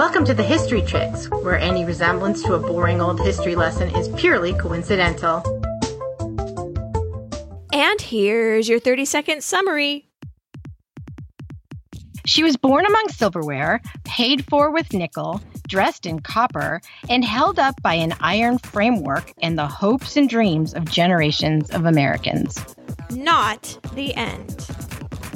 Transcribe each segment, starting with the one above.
Welcome to the History Chicks, where any resemblance to a boring old history lesson is purely coincidental. And here's your 30 second summary. She was born among silverware, paid for with nickel, dressed in copper, and held up by an iron framework and the hopes and dreams of generations of Americans. Not the end.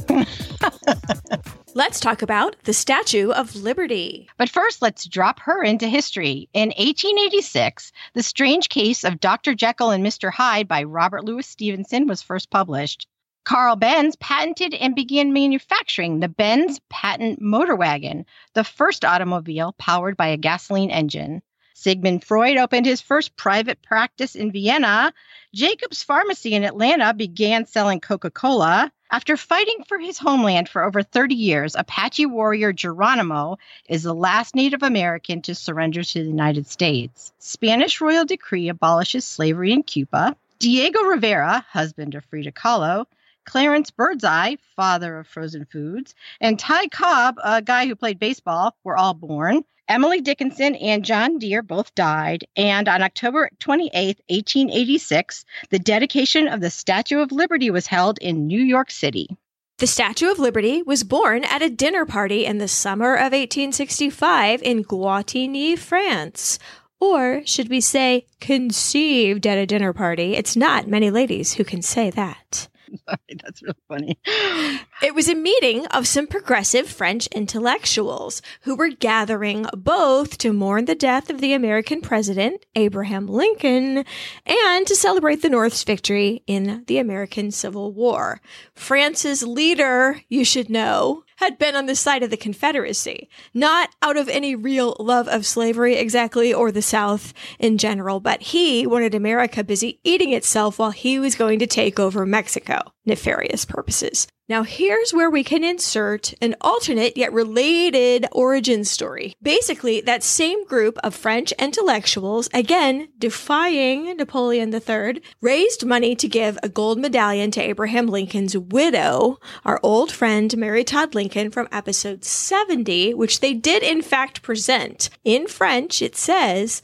let's talk about the Statue of Liberty. But first, let's drop her into history. In 1886, The Strange Case of Dr. Jekyll and Mr. Hyde by Robert Louis Stevenson was first published. Carl Benz patented and began manufacturing the Benz patent motor wagon, the first automobile powered by a gasoline engine. Sigmund Freud opened his first private practice in Vienna. Jacobs Pharmacy in Atlanta began selling Coca Cola. After fighting for his homeland for over 30 years, Apache warrior Geronimo is the last Native American to surrender to the United States. Spanish royal decree abolishes slavery in Cuba. Diego Rivera, husband of Frida Kahlo, Clarence Birdseye, father of frozen foods, and Ty Cobb, a guy who played baseball, were all born. Emily Dickinson and John Deere both died, and on October 28, 1886, the dedication of the Statue of Liberty was held in New York City. The Statue of Liberty was born at a dinner party in the summer of 1865 in Glatigny, France. Or should we say, conceived at a dinner party? It's not many ladies who can say that. Sorry, that's really funny. It was a meeting of some progressive French intellectuals who were gathering both to mourn the death of the American president, Abraham Lincoln, and to celebrate the North's victory in the American Civil War. France's leader, you should know, had been on the side of the Confederacy, not out of any real love of slavery exactly or the South in general, but he wanted America busy eating itself while he was going to take over Mexico. Nefarious purposes. Now, here's where we can insert an alternate yet related origin story. Basically, that same group of French intellectuals, again defying Napoleon III, raised money to give a gold medallion to Abraham Lincoln's widow, our old friend Mary Todd Lincoln from episode 70, which they did in fact present. In French, it says,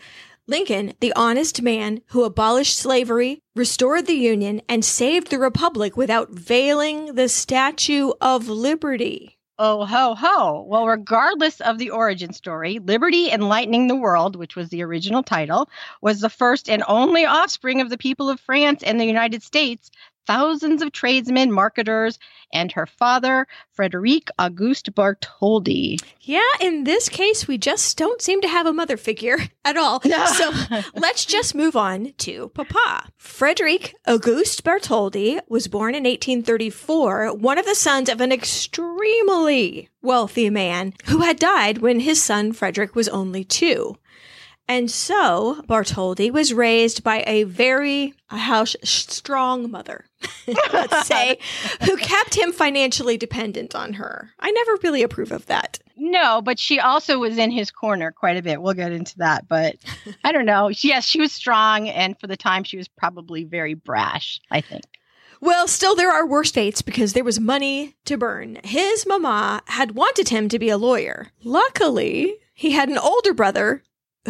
Lincoln, the honest man who abolished slavery, restored the Union, and saved the Republic without veiling the Statue of Liberty. Oh, ho, ho. Well, regardless of the origin story, Liberty Enlightening the World, which was the original title, was the first and only offspring of the people of France and the United States thousands of tradesmen, marketers, and her father, Frederic Auguste Bartholdi. Yeah, in this case, we just don't seem to have a mother figure at all. so let's just move on to Papa. Frederic Auguste Bartholdi was born in 1834, one of the sons of an extremely wealthy man who had died when his son Frederick was only two. And so Bartholdi was raised by a very how strong mother, let's say, who kept him financially dependent on her. I never really approve of that. No, but she also was in his corner quite a bit. We'll get into that, but I don't know. Yes, she was strong, and for the time, she was probably very brash. I think. Well, still, there are worse fates because there was money to burn. His mama had wanted him to be a lawyer. Luckily, he had an older brother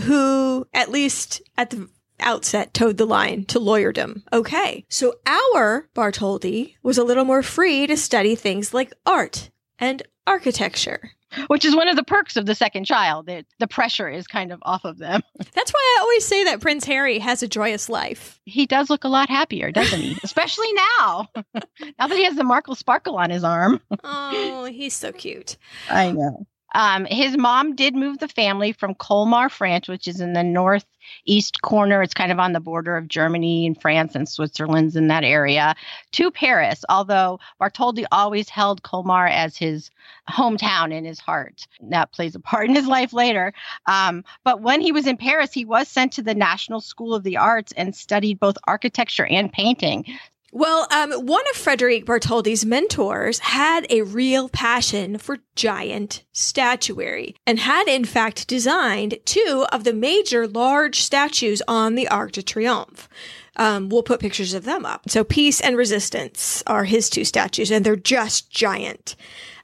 who, at least at the outset, toed the line to lawyerdom. Okay. So our Bartholdi was a little more free to study things like art and architecture. Which is one of the perks of the second child. The, the pressure is kind of off of them. That's why I always say that Prince Harry has a joyous life. He does look a lot happier, doesn't he? Especially now. now that he has the Markle Sparkle on his arm. oh, he's so cute. I know. Um, his mom did move the family from Colmar, France, which is in the northeast corner. It's kind of on the border of Germany and France and Switzerland's in that area, to Paris. Although Bartholdi always held Colmar as his hometown in his heart. That plays a part in his life later. Um, but when he was in Paris, he was sent to the National School of the Arts and studied both architecture and painting. Well, um, one of Frederic Bartholdi's mentors had a real passion for giant statuary and had in fact designed two of the major large statues on the Arc de Triomphe. Um, we'll put pictures of them up. So Peace and Resistance are his two statues and they're just giant.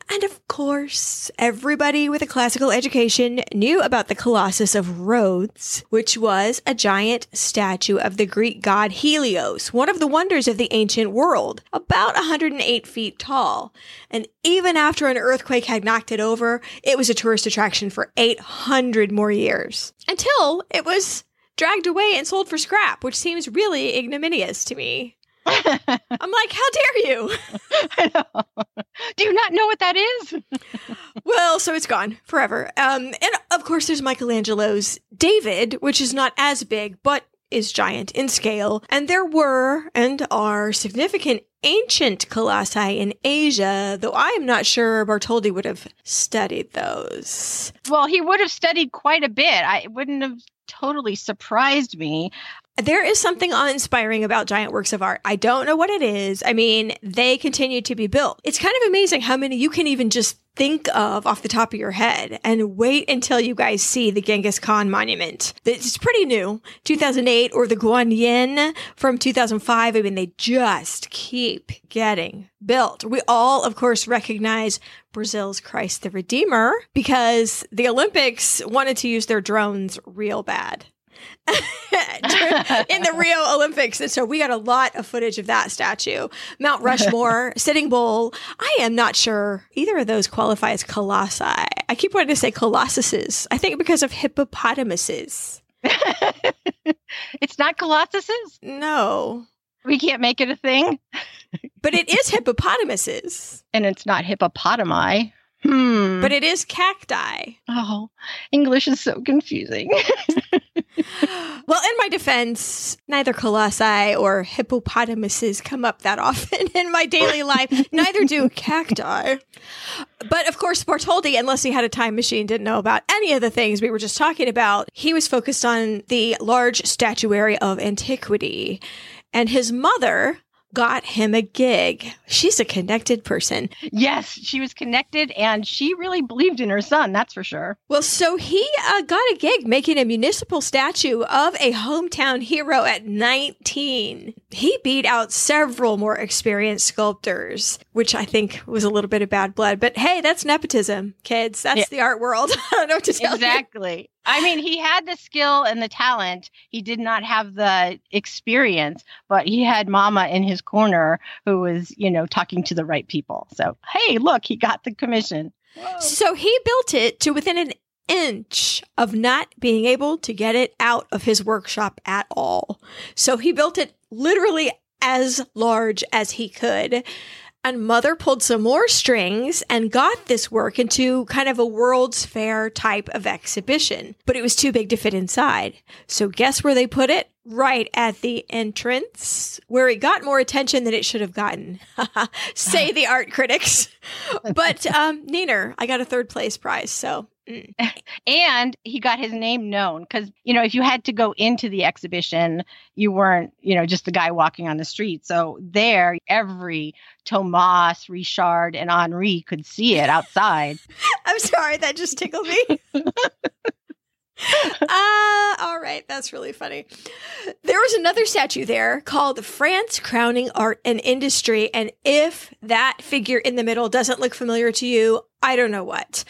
And of course, everybody with a classical education knew about the Colossus of Rhodes, which was a giant statue of the Greek god Helios, one of the wonders of the ancient world, about 108 feet tall. And even after an earthquake had knocked it over, it was a tourist attraction for 800 more years. Until it was dragged away and sold for scrap, which seems really ignominious to me. I'm like, how dare you? Do you not know what that is? well, so it's gone forever. Um, and of course, there's Michelangelo's David, which is not as big, but is giant in scale. And there were and are significant ancient colossi in Asia, though I am not sure Bartholdi would have studied those. Well, he would have studied quite a bit. I wouldn't have totally surprised me. There is something uninspiring about giant works of art. I don't know what it is. I mean, they continue to be built. It's kind of amazing how many you can even just think of off the top of your head and wait until you guys see the Genghis Khan monument. It's pretty new, 2008, or the Guanyin from 2005. I mean, they just keep getting built. We all, of course, recognize Brazil's Christ the Redeemer because the Olympics wanted to use their drones real bad. in the Rio Olympics. And so we got a lot of footage of that statue. Mount Rushmore, Sitting Bull. I am not sure either of those qualify as colossi. I keep wanting to say colossuses. I think because of hippopotamuses. it's not colossuses? No. We can't make it a thing? but it is hippopotamuses. And it's not hippopotami. Hmm. But it is cacti. Oh, English is so confusing. well, in my defense, neither colossi or hippopotamuses come up that often in my daily life. neither do cacti. But of course, Bartholdi, unless he had a time machine, didn't know about any of the things we were just talking about. He was focused on the large statuary of antiquity. And his mother, got him a gig. She's a connected person. Yes, she was connected and she really believed in her son, that's for sure. Well, so he uh, got a gig making a municipal statue of a hometown hero at 19. He beat out several more experienced sculptors, which I think was a little bit of bad blood. But hey, that's nepotism, kids. That's yeah. the art world. I don't know what to tell exactly. You. I mean, he had the skill and the talent. He did not have the experience, but he had mama in his corner who was, you know, talking to the right people. So, hey, look, he got the commission. Whoa. So he built it to within an inch of not being able to get it out of his workshop at all. So he built it literally as large as he could. And Mother pulled some more strings and got this work into kind of a World's Fair type of exhibition, but it was too big to fit inside. So guess where they put it? Right at the entrance, where it got more attention than it should have gotten. Say the art critics. but um, Neener, I got a third place prize, so. And he got his name known because you know if you had to go into the exhibition you weren't you know just the guy walking on the street so there every thomas richard and henri could see it outside i'm sorry that just tickled me uh, all right. That's really funny. There was another statue there called France Crowning Art and Industry. And if that figure in the middle doesn't look familiar to you, I don't know what.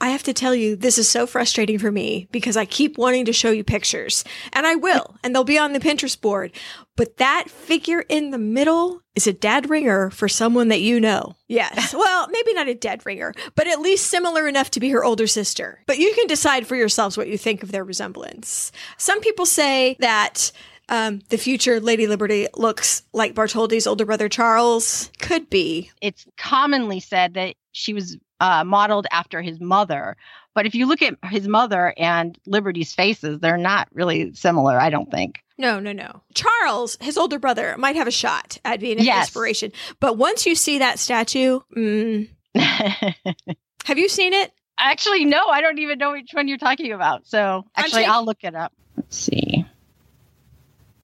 I have to tell you, this is so frustrating for me because I keep wanting to show you pictures and I will, and they'll be on the Pinterest board. But that figure in the middle is a dead ringer for someone that you know. Yes. Well, maybe not a dead ringer, but at least similar enough to be her older sister. But you can decide for yourselves what you think of their resemblance. Some people say that um, the future Lady Liberty looks like Bartholdi's older brother Charles. Could be. It's commonly said that she was uh, modeled after his mother. But if you look at his mother and Liberty's faces, they're not really similar, I don't think. No, no, no. Charles, his older brother, might have a shot at being an yes. inspiration. But once you see that statue, mm, have you seen it? Actually, no, I don't even know which one you're talking about. So actually, I'll look it up. Let's see.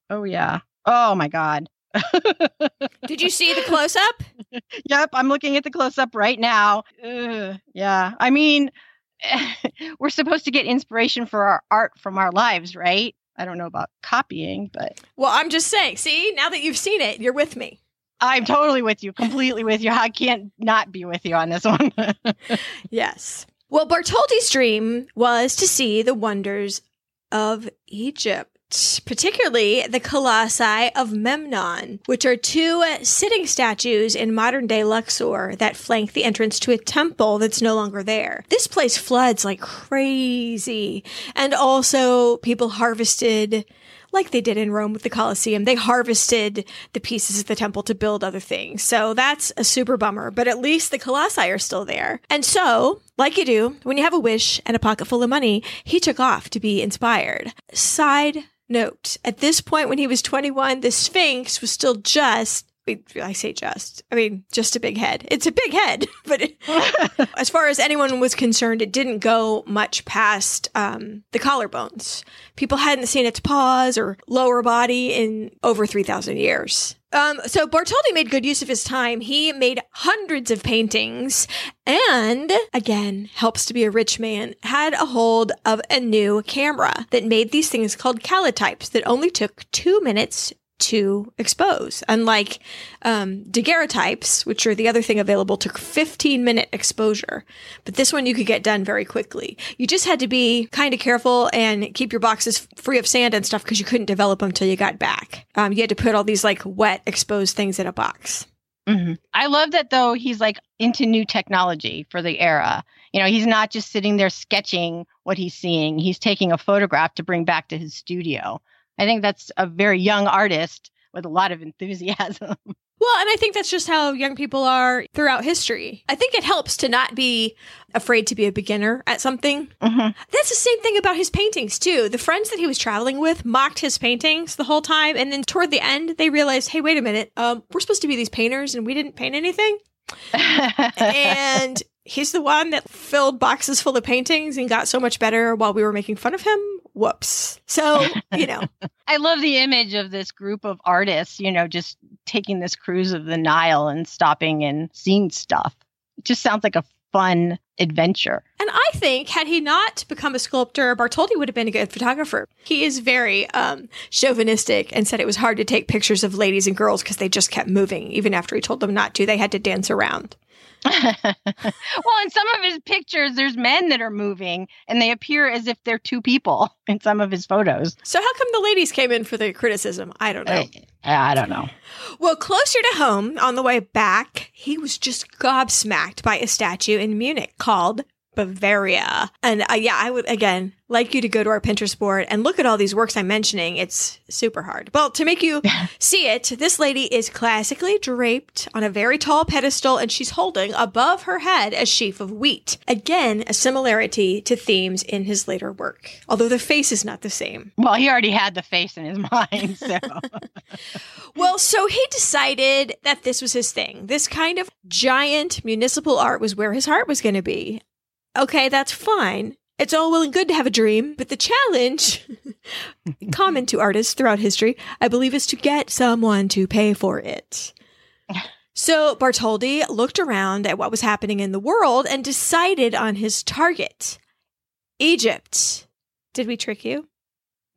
Oh, yeah. Oh, my God. Did you see the close up? yep, I'm looking at the close up right now. Ugh, yeah, I mean, we're supposed to get inspiration for our art from our lives, right? I don't know about copying, but well, I'm just saying. See, now that you've seen it, you're with me. I'm totally with you, completely with you. I can't not be with you on this one. yes. Well, Bartholdi's dream was to see the wonders of Egypt particularly the colossi of Memnon, which are two sitting statues in modern day Luxor that flank the entrance to a temple that's no longer there. This place floods like crazy. And also, people harvested like they did in Rome with the Colosseum. They harvested the pieces of the temple to build other things. So that's a super bummer, but at least the Colossi are still there. And so, like you do, when you have a wish and a pocket full of money, he took off to be inspired. Side Note, at this point when he was 21, the Sphinx was still just I say just, I mean, just a big head. It's a big head, but it, as far as anyone was concerned, it didn't go much past um, the collarbones. People hadn't seen its paws or lower body in over 3,000 years. Um, so Bartholdi made good use of his time. He made hundreds of paintings and again, helps to be a rich man, had a hold of a new camera that made these things called calotypes that only took two minutes to expose. Unlike um, daguerreotypes, which are the other thing available, took 15 minute exposure. But this one you could get done very quickly. You just had to be kind of careful and keep your boxes free of sand and stuff because you couldn't develop them until you got back. Um, you had to put all these like wet, exposed things in a box. Mm-hmm. I love that though he's like into new technology for the era. You know, he's not just sitting there sketching what he's seeing. He's taking a photograph to bring back to his studio. I think that's a very young artist with a lot of enthusiasm. Well, and I think that's just how young people are throughout history. I think it helps to not be afraid to be a beginner at something. Mm-hmm. That's the same thing about his paintings, too. The friends that he was traveling with mocked his paintings the whole time. And then toward the end, they realized, hey, wait a minute, um, we're supposed to be these painters and we didn't paint anything. and he's the one that filled boxes full of paintings and got so much better while we were making fun of him whoops. So, you know. I love the image of this group of artists, you know, just taking this cruise of the Nile and stopping and seeing stuff. It just sounds like a fun adventure. And I think had he not become a sculptor, Bartholdi would have been a good photographer. He is very um, chauvinistic and said it was hard to take pictures of ladies and girls because they just kept moving. Even after he told them not to, they had to dance around. well, in some of his pictures, there's men that are moving and they appear as if they're two people in some of his photos. So, how come the ladies came in for the criticism? I don't know. I, I don't know. Well, closer to home, on the way back, he was just gobsmacked by a statue in Munich called Bavaria. And uh, yeah, I would again like you to go to our Pinterest board and look at all these works I'm mentioning. It's super hard. Well, to make you see it, this lady is classically draped on a very tall pedestal and she's holding above her head a sheaf of wheat. Again, a similarity to themes in his later work, although the face is not the same. Well, he already had the face in his mind, so. well, so he decided that this was his thing. This kind of giant municipal art was where his heart was going to be. Okay, that's fine. It's all well and good to have a dream, but the challenge, common to artists throughout history, I believe, is to get someone to pay for it. So Bartholdi looked around at what was happening in the world and decided on his target Egypt. Did we trick you?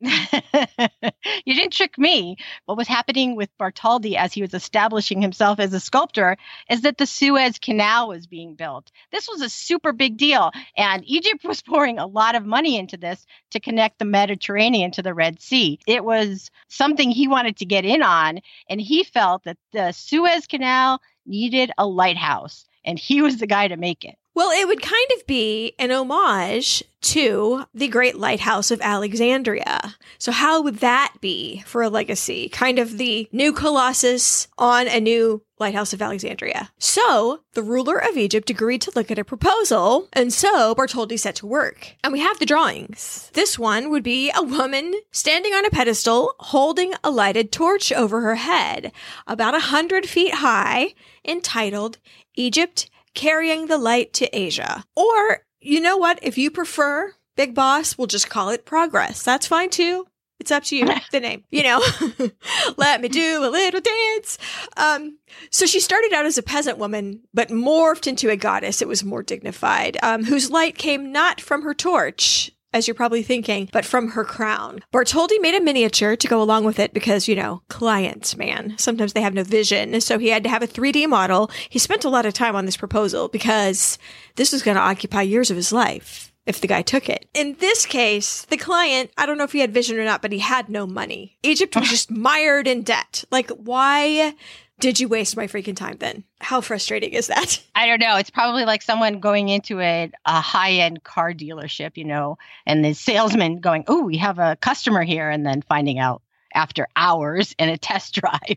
you didn't trick me. What was happening with Bartholdi as he was establishing himself as a sculptor is that the Suez Canal was being built. This was a super big deal, and Egypt was pouring a lot of money into this to connect the Mediterranean to the Red Sea. It was something he wanted to get in on, and he felt that the Suez Canal needed a lighthouse, and he was the guy to make it. Well, it would kind of be an homage to the Great Lighthouse of Alexandria. So, how would that be for a legacy? Kind of the new Colossus on a new Lighthouse of Alexandria. So, the ruler of Egypt agreed to look at a proposal, and so Bartholdi set to work. And we have the drawings. This one would be a woman standing on a pedestal holding a lighted torch over her head, about a hundred feet high, entitled Egypt carrying the light to Asia. Or, you know what? If you prefer, Big Boss, we'll just call it Progress. That's fine too. It's up to you, the name, you know, let me do a little dance. Um, so she started out as a peasant woman, but morphed into a goddess. It was more dignified, um, whose light came not from her torch, as you're probably thinking, but from her crown. Bartholdi made a miniature to go along with it because, you know, clients, man, sometimes they have no vision. So he had to have a 3D model. He spent a lot of time on this proposal because this was going to occupy years of his life if the guy took it. In this case, the client, I don't know if he had vision or not, but he had no money. Egypt was just mired in debt. Like, why did you waste my freaking time then? How frustrating is that? I don't know. It's probably like someone going into a, a high end car dealership, you know, and the salesman going, Oh, we have a customer here, and then finding out after hours in a test drive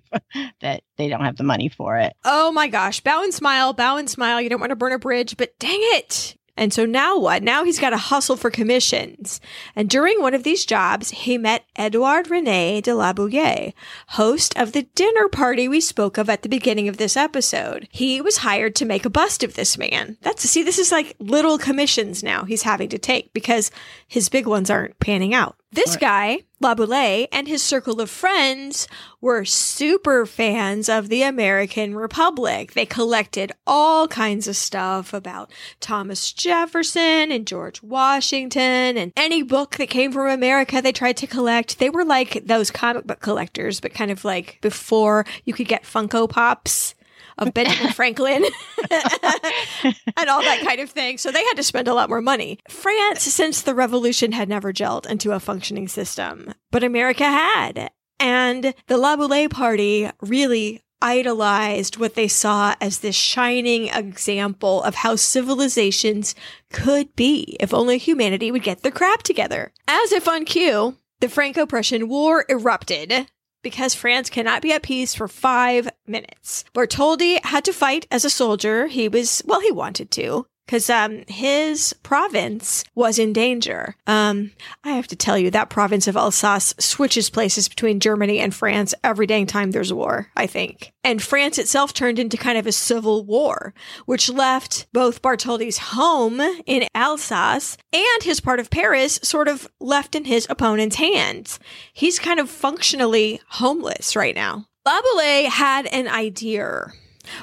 that they don't have the money for it. Oh my gosh. Bow and smile, bow and smile. You don't want to burn a bridge, but dang it. And so now what? Now he's got to hustle for commissions. And during one of these jobs, he met Edouard Rene de Laboulaye, host of the dinner party we spoke of at the beginning of this episode. He was hired to make a bust of this man. That's see, this is like little commissions now he's having to take because his big ones aren't panning out. This guy, Laboulaye, and his circle of friends were super fans of the American Republic. They collected all kinds of stuff about Thomas Jefferson and George Washington and any book that came from America they tried to collect. They were like those comic book collectors, but kind of like before you could get Funko Pops of Benjamin Franklin and all that kind of thing. So they had to spend a lot more money. France, since the revolution, had never gelled into a functioning system, but America had. And the La Laboulaye Party really idolized what they saw as this shining example of how civilizations could be if only humanity would get their crap together. As if on cue, the Franco Prussian War erupted because France cannot be at peace for five minutes. Bartholdi had to fight as a soldier. He was, well, he wanted to because um, his province was in danger. Um, I have to tell you, that province of Alsace switches places between Germany and France every dang time there's a war, I think. And France itself turned into kind of a civil war, which left both Bartholdi's home in Alsace and his part of Paris sort of left in his opponent's hands. He's kind of functionally homeless right now. Laboulaye had an idea.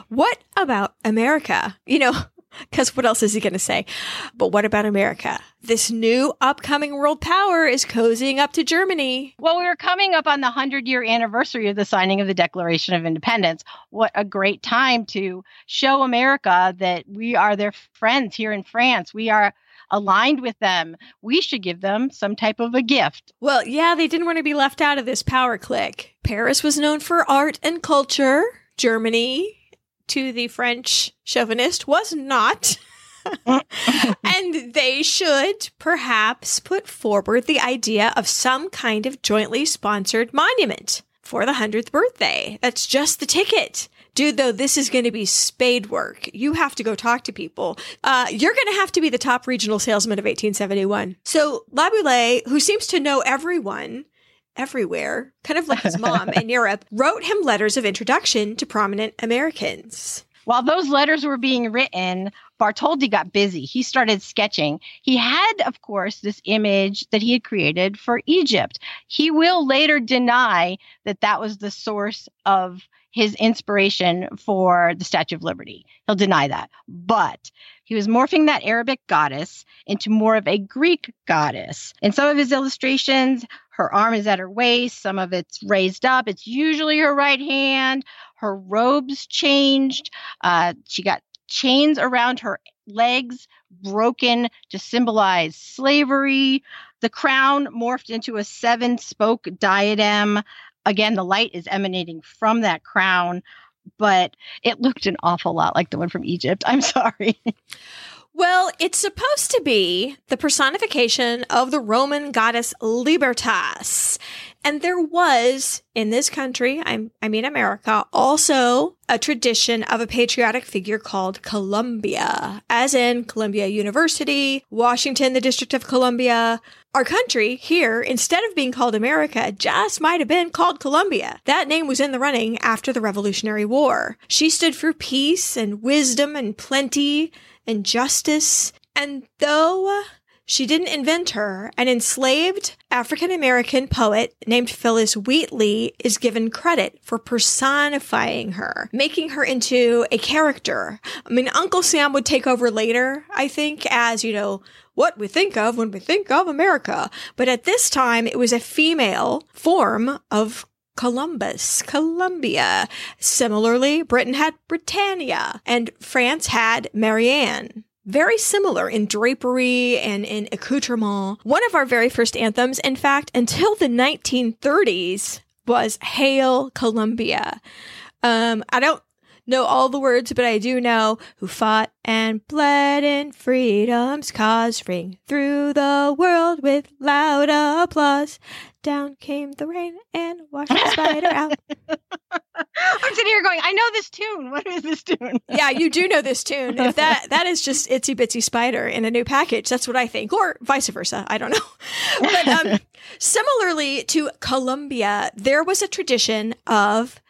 What about America? You know, because what else is he going to say? But what about America? This new upcoming world power is cozying up to Germany. Well, we were coming up on the 100 year anniversary of the signing of the Declaration of Independence. What a great time to show America that we are their friends here in France. We are aligned with them. We should give them some type of a gift. Well, yeah, they didn't want to be left out of this power clique. Paris was known for art and culture. Germany to the French chauvinist was not. and they should perhaps put forward the idea of some kind of jointly sponsored monument for the 100th birthday. That's just the ticket. Dude, though, this is going to be spade work. You have to go talk to people. Uh, you're going to have to be the top regional salesman of 1871. So Laboulaye, who seems to know everyone, everywhere, kind of like his mom in Europe, wrote him letters of introduction to prominent Americans. While those letters were being written, Bartholdi got busy. He started sketching. He had, of course, this image that he had created for Egypt. He will later deny that that was the source of his inspiration for the Statue of Liberty. He'll deny that. But he was morphing that Arabic goddess into more of a Greek goddess. In some of his illustrations, her arm is at her waist, some of it's raised up. It's usually her right hand. Her robes changed. Uh, she got chains around her legs, broken to symbolize slavery. The crown morphed into a seven spoke diadem. Again, the light is emanating from that crown, but it looked an awful lot like the one from Egypt. I'm sorry. Well, it's supposed to be the personification of the Roman goddess Libertas. And there was in this country, I'm, I mean America, also a tradition of a patriotic figure called Columbia, as in Columbia University, Washington, the District of Columbia. Our country here, instead of being called America, just might have been called Columbia. That name was in the running after the Revolutionary War. She stood for peace and wisdom and plenty and justice. And though She didn't invent her. An enslaved African American poet named Phillis Wheatley is given credit for personifying her, making her into a character. I mean, Uncle Sam would take over later, I think, as, you know, what we think of when we think of America. But at this time, it was a female form of Columbus, Columbia. Similarly, Britain had Britannia and France had Marianne very similar in drapery and in accoutrement. One of our very first anthems, in fact, until the 1930s, was Hail Columbia. Um, I don't know all the words, but I do know who fought and bled in freedom's cause, ring through the world with loud applause. Down came the rain and washed the spider out. I'm sitting here going, I know this tune. What is this tune? yeah, you do know this tune. If that that is just itsy bitsy spider in a new package, that's what I think, or vice versa. I don't know. But um, similarly to Columbia, there was a tradition of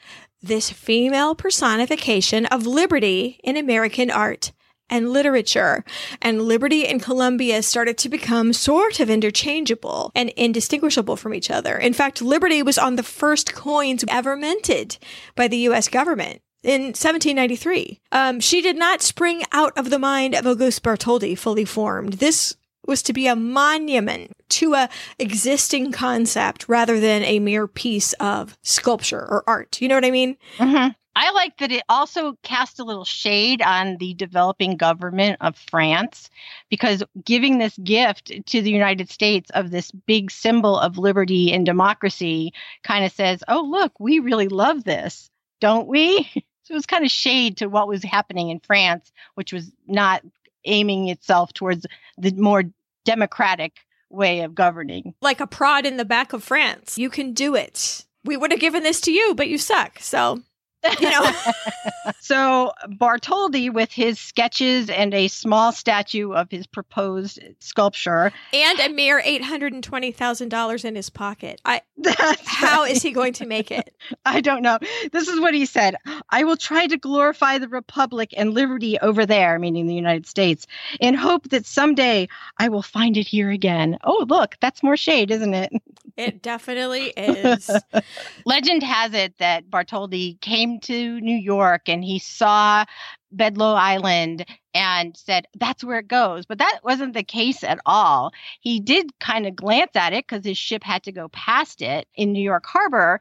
this female personification of liberty in American art and literature. And liberty and Columbia started to become sort of interchangeable and indistinguishable from each other. In fact, liberty was on the first coins ever minted by the US government. In 1793. Um, she did not spring out of the mind of Auguste Bartholdi fully formed. This was to be a monument to a existing concept rather than a mere piece of sculpture or art. You know what I mean? Mm-hmm. I like that it also cast a little shade on the developing government of France because giving this gift to the United States of this big symbol of liberty and democracy kind of says, oh, look, we really love this, don't we? So it was kind of shade to what was happening in France, which was not aiming itself towards the more democratic way of governing. Like a prod in the back of France. You can do it. We would have given this to you, but you suck. So you know. so Bartholdi, with his sketches and a small statue of his proposed sculpture, and a mere eight hundred and twenty thousand dollars in his pocket, I how is he going to make it? I don't know. This is what he said: "I will try to glorify the republic and liberty over there, meaning the United States, in hope that someday I will find it here again." Oh, look, that's more shade, isn't it? It definitely is. Legend has it that Bartholdi came to New York and he saw Bedloe Island and said, that's where it goes. But that wasn't the case at all. He did kind of glance at it because his ship had to go past it in New York Harbor.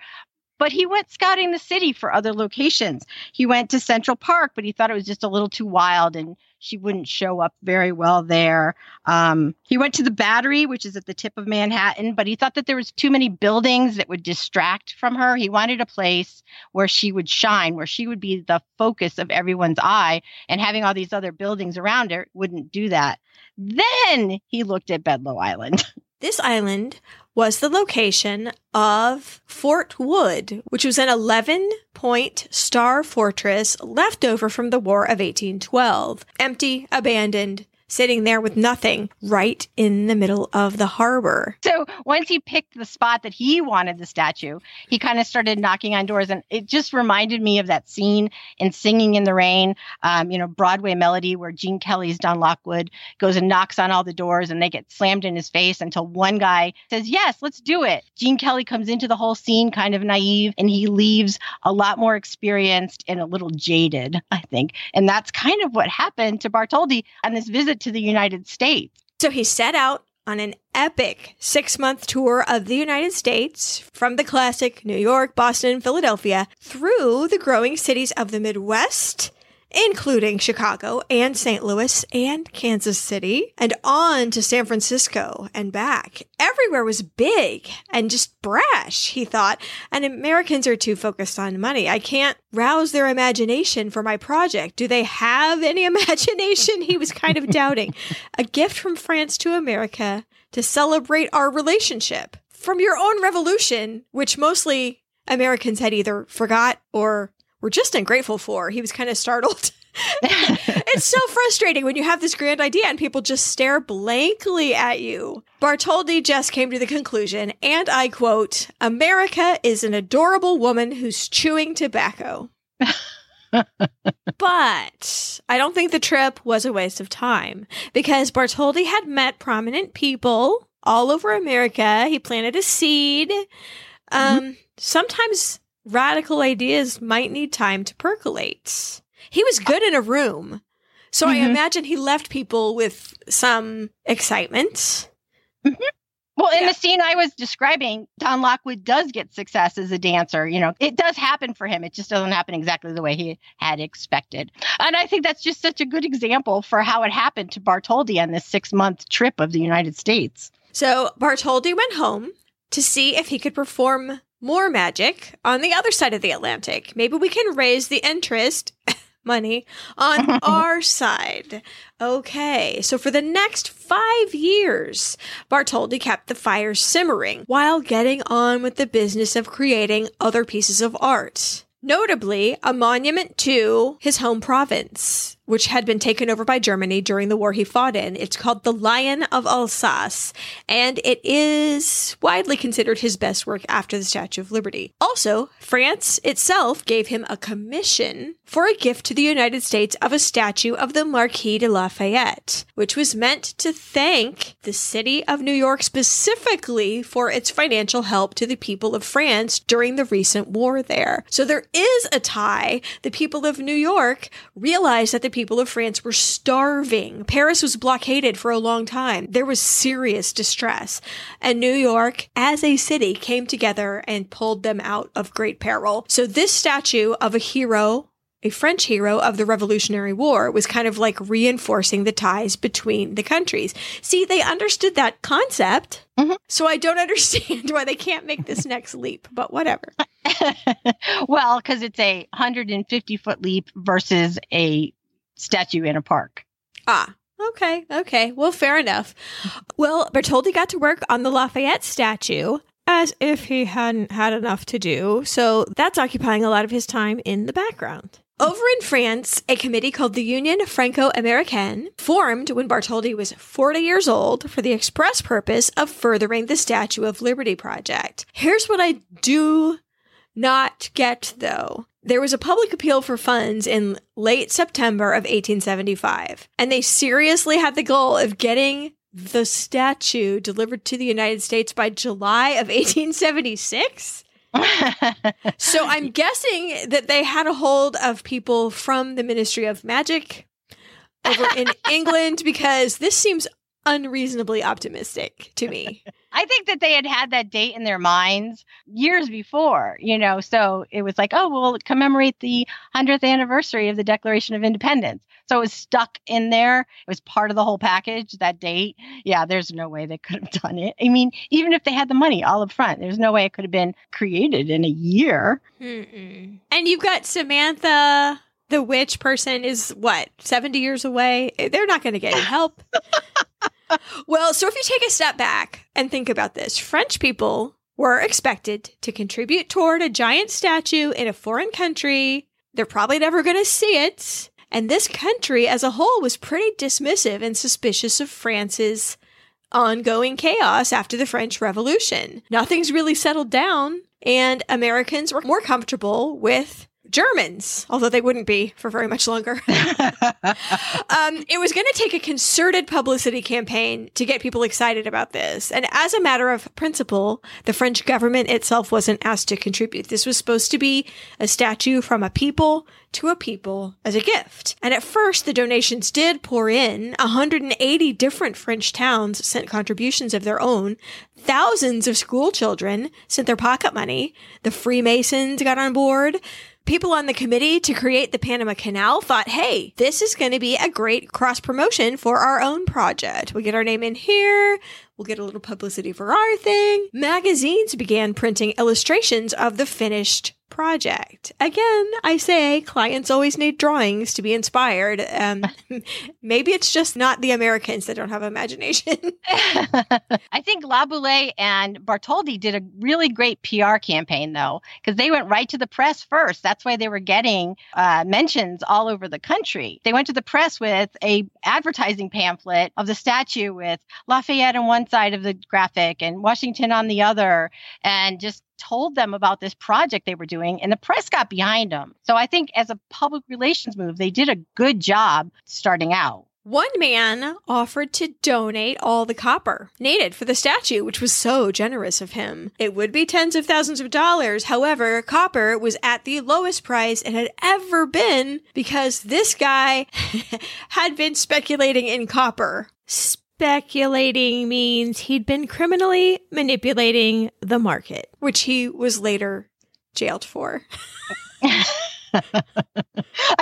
But he went scouting the city for other locations. He went to Central Park, but he thought it was just a little too wild and she wouldn't show up very well there. Um, he went to the Battery, which is at the tip of Manhattan, but he thought that there was too many buildings that would distract from her. He wanted a place where she would shine, where she would be the focus of everyone's eye, and having all these other buildings around her wouldn't do that. Then he looked at Bedloe Island. This island was the location of Fort Wood, which was an 11 point star fortress left over from the War of 1812. Empty, abandoned, sitting there with nothing right in the middle of the harbor. So once he picked the spot that he wanted the statue, he kind of started knocking on doors. And it just reminded me of that scene in Singing in the Rain, um, you know, Broadway melody where Gene Kelly's Don Lockwood goes and knocks on all the doors and they get slammed in his face until one guy says, Yes, let's do it. Gene Kelly comes into the whole scene kind of naive and he leaves a lot more experienced and a little jaded, I think. And that's kind of what happened to Bartholdi on this visit to the United States. So he set out on an epic six month tour of the United States from the classic New York, Boston, Philadelphia through the growing cities of the Midwest including Chicago and St. Louis and Kansas City, and on to San Francisco and back. Everywhere was big and just brash, he thought, and Americans are too focused on money. I can't rouse their imagination for my project. Do they have any imagination? He was kind of doubting. A gift from France to America to celebrate our relationship. From your own revolution, which mostly Americans had either forgot or were just ungrateful for. He was kind of startled. it's so frustrating when you have this grand idea and people just stare blankly at you. Bartholdi just came to the conclusion, and I quote, America is an adorable woman who's chewing tobacco. but I don't think the trip was a waste of time because Bartholdi had met prominent people all over America. He planted a seed. Um, mm-hmm. Sometimes radical ideas might need time to percolate. He was good in a room. So mm-hmm. I imagine he left people with some excitement. Mm-hmm. Well, in yeah. the scene I was describing, Don Lockwood does get success as a dancer. You know, it does happen for him. It just doesn't happen exactly the way he had expected. And I think that's just such a good example for how it happened to Bartholdi on this six month trip of the United States. So Bartholdi went home to see if he could perform more magic on the other side of the Atlantic. Maybe we can raise the interest money on our side. Okay, so for the next five years, Bartholdi kept the fire simmering while getting on with the business of creating other pieces of art. Notably, a monument to his home province, which had been taken over by Germany during the war he fought in. It's called The Lion of Alsace, and it is widely considered his best work after the Statue of Liberty. Also, France itself gave him a commission for a gift to the United States of a statue of the Marquis de Lafayette, which was meant to thank the city of New York specifically for its financial help to the people of France during the recent war there. So there is a tie. The people of New York realized that the people of France were starving. Paris was blockaded for a long time. There was serious distress. And New York, as a city, came together and pulled them out of great peril. So this statue of a hero a French hero of the Revolutionary War, was kind of like reinforcing the ties between the countries. See, they understood that concept. Mm-hmm. So I don't understand why they can't make this next leap, but whatever. well, because it's a 150 foot leap versus a statue in a park. Ah, okay, okay. Well, fair enough. Well, Bartholdi got to work on the Lafayette statue as if he hadn't had enough to do, so that's occupying a lot of his time in the background. Over in France, a committee called the Union Franco Americaine formed when Bartholdi was 40 years old for the express purpose of furthering the Statue of Liberty project. Here's what I do not get, though. There was a public appeal for funds in late September of 1875, and they seriously had the goal of getting the statue delivered to the United States by July of 1876. so I'm guessing that they had a hold of people from the Ministry of Magic over in England because this seems unreasonably optimistic to me. I think that they had had that date in their minds years before, you know, so it was like, oh, we'll commemorate the 100th anniversary of the Declaration of Independence. So it was stuck in there. It was part of the whole package, that date. Yeah, there's no way they could have done it. I mean, even if they had the money all up front, there's no way it could have been created in a year. Mm-mm. And you've got Samantha the witch person is what 70 years away they're not going to get any help well, so if you take a step back and think about this, French people were expected to contribute toward a giant statue in a foreign country. They're probably never going to see it. And this country as a whole was pretty dismissive and suspicious of France's ongoing chaos after the French Revolution. Nothing's really settled down, and Americans were more comfortable with Germans, although they wouldn't be for very much longer. um, it was going to take a concerted publicity campaign to get people excited about this. And as a matter of principle, the French government itself wasn't asked to contribute. This was supposed to be a statue from a people to a people as a gift. And at first, the donations did pour in. 180 different French towns sent contributions of their own. Thousands of school children sent their pocket money. The Freemasons got on board people on the committee to create the Panama Canal thought, hey, this is going to be a great cross promotion for our own project. We get our name in here. We'll get a little publicity for our thing. Magazines began printing illustrations of the finished project. Again, I say clients always need drawings to be inspired. Um, maybe it's just not the Americans that don't have imagination. I think Laboulaye and Bartholdi did a really great PR campaign, though, because they went right to the press first. That's why they were getting uh, mentions all over the country. They went to the press with a advertising pamphlet of the statue with Lafayette on one side of the graphic and Washington on the other, and just told them about this project they were doing, and the press got behind them. So I think as a public relations move, they did a good job starting out. One man offered to donate all the copper needed for the statue, which was so generous of him. It would be tens of thousands of dollars. However, copper was at the lowest price it had ever been because this guy had been speculating in copper. Speculating means he'd been criminally manipulating the market, which he was later jailed for. I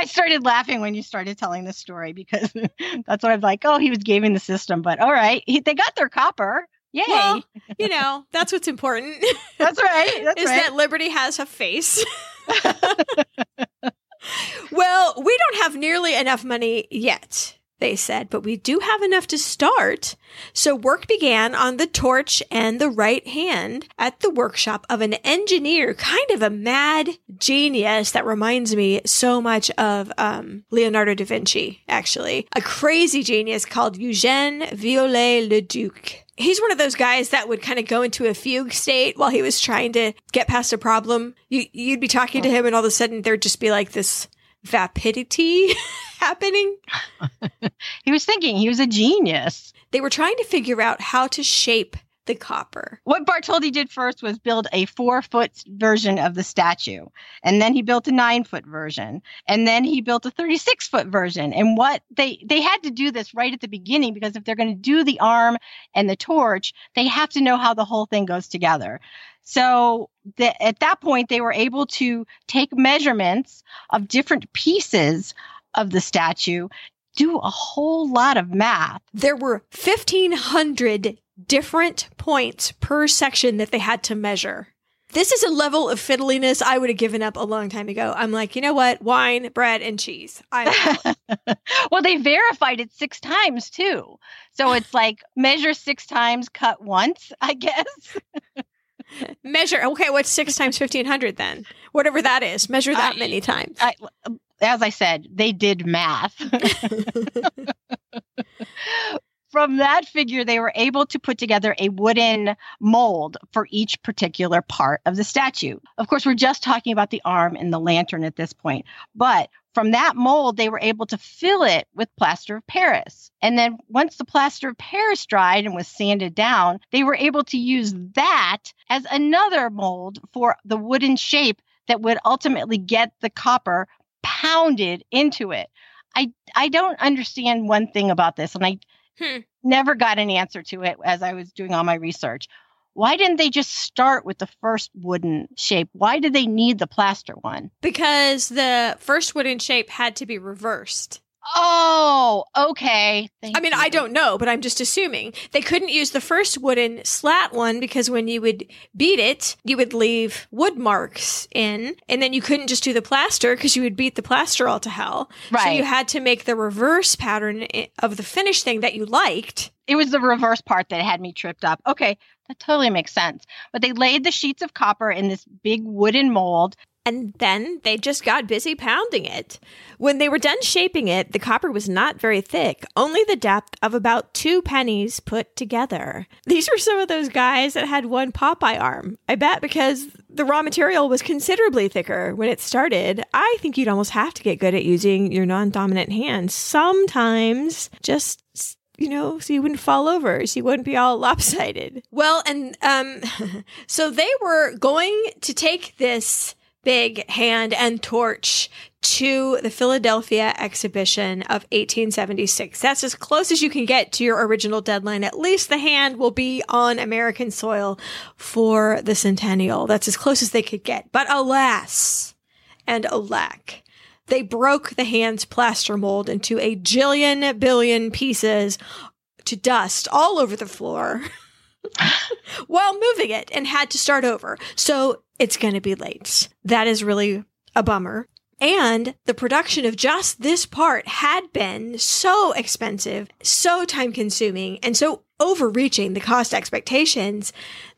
started laughing when you started telling this story because that's what I'm like. Oh, he was gaming the system, but all right, he, they got their copper. Yay! Well, you know that's what's important. that's right. That's is right. that liberty has a face. well, we don't have nearly enough money yet they said, but we do have enough to start. So work began on the torch and the right hand at the workshop of an engineer, kind of a mad genius that reminds me so much of um, Leonardo da Vinci, actually. A crazy genius called Eugène Viollet-le-Duc. He's one of those guys that would kind of go into a fugue state while he was trying to get past a problem. You, you'd be talking to him and all of a sudden there'd just be like this vapidity happening. he was thinking he was a genius. They were trying to figure out how to shape the copper. What Bartholdi did first was build a four foot version of the statue. And then he built a nine foot version. And then he built a 36 foot version. And what they, they had to do this right at the beginning because if they're going to do the arm and the torch, they have to know how the whole thing goes together. So the, at that point, they were able to take measurements of different pieces of the statue, do a whole lot of math. There were 1,500 different points per section that they had to measure. This is a level of fiddliness I would have given up a long time ago. I'm like, you know what? Wine, bread, and cheese. well, they verified it six times too. So it's like measure six times, cut once, I guess. measure. Okay, what's six times 1500 then? Whatever that is, measure that I, many times. I, um, as I said, they did math. From that figure, they were able to put together a wooden mold for each particular part of the statue. Of course, we're just talking about the arm and the lantern at this point, but from that mold, they were able to fill it with plaster of Paris. And then once the plaster of Paris dried and was sanded down, they were able to use that as another mold for the wooden shape that would ultimately get the copper pounded into it. I I don't understand one thing about this, and I hmm. never got an answer to it as I was doing all my research. Why didn't they just start with the first wooden shape? Why did they need the plaster one? Because the first wooden shape had to be reversed. Oh, okay. Thank I mean, you. I don't know, but I'm just assuming they couldn't use the first wooden slat one because when you would beat it, you would leave wood marks in, and then you couldn't just do the plaster because you would beat the plaster all to hell. Right. So you had to make the reverse pattern eh, of the finished thing that you liked. It was the reverse part that had me tripped up. Okay, that totally makes sense. But they laid the sheets of copper in this big wooden mold and then they just got busy pounding it. When they were done shaping it, the copper was not very thick, only the depth of about two pennies put together. These were some of those guys that had one Popeye arm. I bet because the raw material was considerably thicker when it started. I think you'd almost have to get good at using your non dominant hand sometimes, just you know, so you wouldn't fall over, so you wouldn't be all lopsided. Well, and um, so they were going to take this big hand and torch to the Philadelphia exhibition of 1876. That's as close as you can get to your original deadline. At least the hand will be on American soil for the centennial. That's as close as they could get. But alas and alack, they broke the hand's plaster mold into a jillion billion pieces to dust all over the floor. while moving it and had to start over. So it's going to be late. That is really a bummer. And the production of just this part had been so expensive, so time consuming, and so overreaching the cost expectations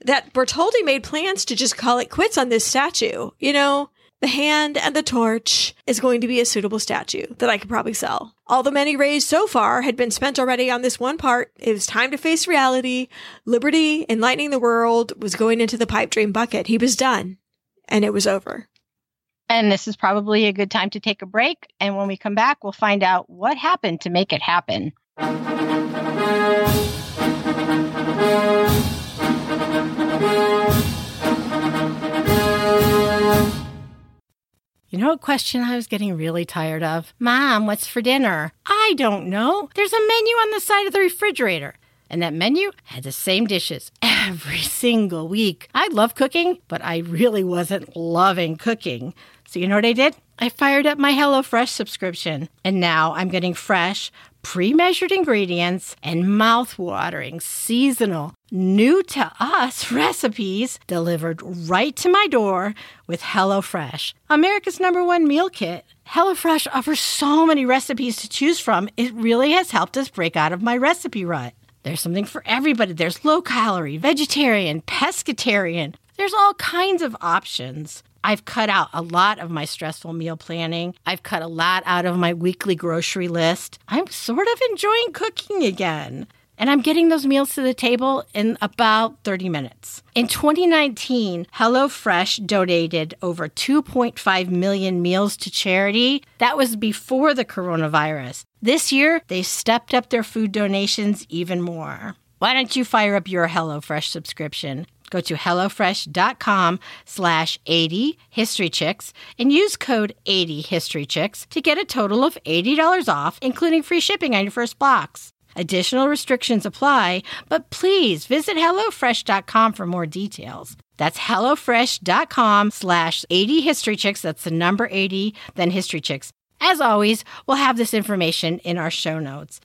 that Bartholdi made plans to just call it quits on this statue. You know, the hand and the torch is going to be a suitable statue that I could probably sell. All the money raised so far had been spent already on this one part. It was time to face reality. Liberty, enlightening the world, was going into the pipe dream bucket. He was done, and it was over. And this is probably a good time to take a break. And when we come back, we'll find out what happened to make it happen. You know what question I was getting really tired of? Mom, what's for dinner? I don't know. There's a menu on the side of the refrigerator. And that menu had the same dishes every single week. I love cooking, but I really wasn't loving cooking. So, you know what I did? I fired up my HelloFresh subscription, and now I'm getting fresh, pre measured ingredients and mouth-watering, seasonal, new to us recipes delivered right to my door with HelloFresh, America's number one meal kit. HelloFresh offers so many recipes to choose from, it really has helped us break out of my recipe rut. There's something for everybody. There's low calorie, vegetarian, pescatarian. There's all kinds of options. I've cut out a lot of my stressful meal planning. I've cut a lot out of my weekly grocery list. I'm sort of enjoying cooking again. And I'm getting those meals to the table in about 30 minutes. In 2019, HelloFresh donated over 2.5 million meals to charity. That was before the coronavirus. This year, they stepped up their food donations even more. Why don't you fire up your HelloFresh subscription? Go to HelloFresh.com slash 80 HistoryChicks and use code 80 HistoryChicks to get a total of $80 off, including free shipping on your first box. Additional restrictions apply, but please visit HelloFresh.com for more details. That's HelloFresh.com slash 80 HistoryChicks. That's the number 80, then HistoryChicks. As always, we'll have this information in our show notes.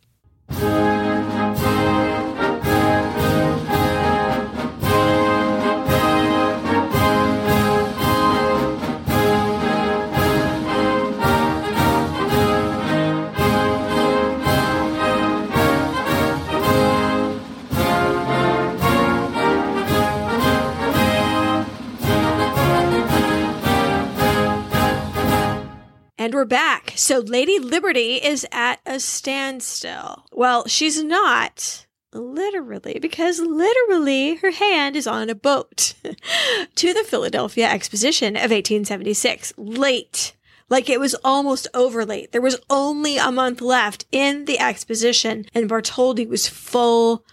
And we're back. So Lady Liberty is at a standstill. Well, she's not literally, because literally her hand is on a boat to the Philadelphia Exposition of 1876. Late. Like it was almost over late. There was only a month left in the exposition, and Bartholdi was full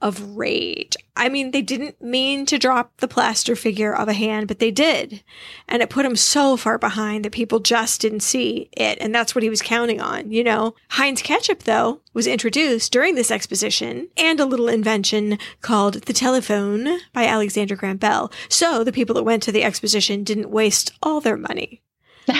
of rage. I mean, they didn't mean to drop the plaster figure of a hand, but they did. And it put him so far behind that people just didn't see it. And that's what he was counting on, you know. Heinz ketchup, though, was introduced during this exposition and a little invention called the telephone by Alexander Graham Bell. So the people that went to the exposition didn't waste all their money.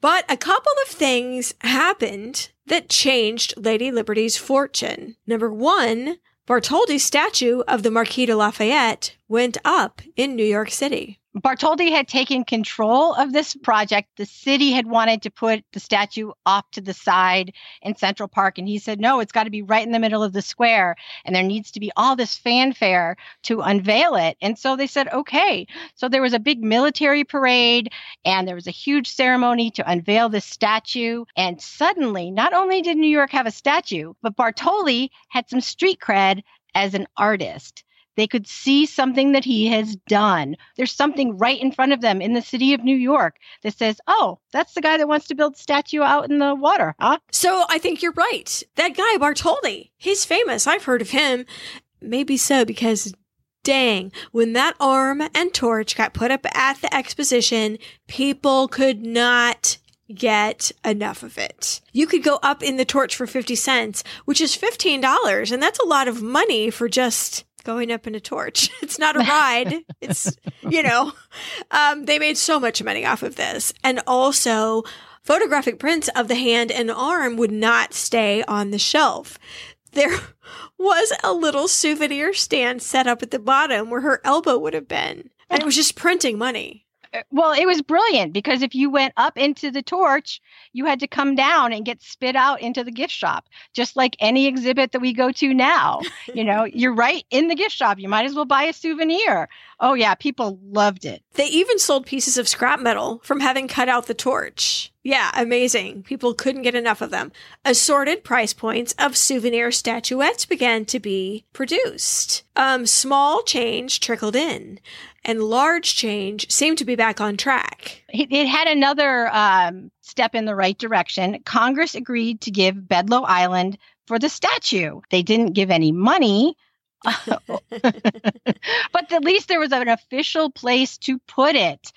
but a couple of things happened that changed Lady Liberty's fortune. Number one, Bartholdi's statue of the Marquis de Lafayette went up in New York City. Bartholdi had taken control of this project. The city had wanted to put the statue off to the side in Central Park. And he said, no, it's got to be right in the middle of the square. And there needs to be all this fanfare to unveil it. And so they said, okay. So there was a big military parade and there was a huge ceremony to unveil this statue. And suddenly, not only did New York have a statue, but Bartholdi had some street cred as an artist. They could see something that he has done. There's something right in front of them in the city of New York that says, oh, that's the guy that wants to build statue out in the water, huh? So I think you're right. That guy, Bartholdi, he's famous. I've heard of him. Maybe so because dang, when that arm and torch got put up at the exposition, people could not get enough of it. You could go up in the torch for 50 cents, which is $15, and that's a lot of money for just going up in a torch. It's not a ride. it's, you know, um, they made so much money off of this. And also, photographic prints of the hand and arm would not stay on the shelf. There was a little souvenir stand set up at the bottom where her elbow would have been. And it was just printing money. Well, it was brilliant because if you went up into the torch, you had to come down and get spit out into the gift shop, just like any exhibit that we go to now. you know, you're right in the gift shop. You might as well buy a souvenir. Oh, yeah, people loved it. They even sold pieces of scrap metal from having cut out the torch. Yeah, amazing. People couldn't get enough of them. Assorted price points of souvenir statuettes began to be produced. Um, small change trickled in, and large change seemed to be back on track. It, it had another um, step in the right direction. Congress agreed to give Bedloe Island for the statue. They didn't give any money, but at least there was an official place to put it.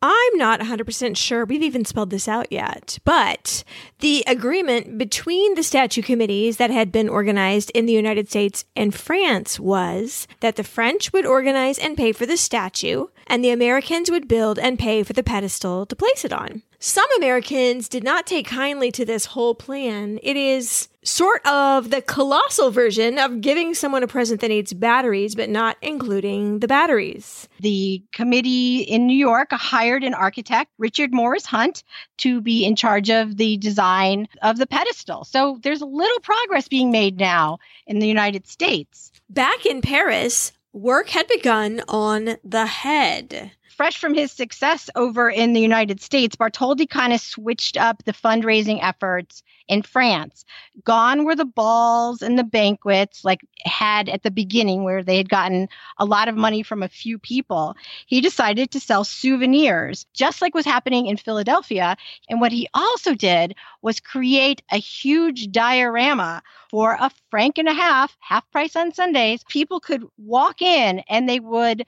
I'm not 100% sure we've even spelled this out yet, but the agreement between the statue committees that had been organized in the United States and France was that the French would organize and pay for the statue, and the Americans would build and pay for the pedestal to place it on. Some Americans did not take kindly to this whole plan. It is sort of the colossal version of giving someone a present that needs batteries, but not including the batteries. The committee in New York hired an architect, Richard Morris Hunt, to be in charge of the design of the pedestal. So there's a little progress being made now in the United States. Back in Paris, work had begun on the head fresh from his success over in the United States, Bartholdi kind of switched up the fundraising efforts in France. Gone were the balls and the banquets, like had at the beginning, where they had gotten a lot of money from a few people. He decided to sell souvenirs, just like was happening in Philadelphia. And what he also did was create a huge diorama for a franc and a half, half price on Sundays. People could walk in and they would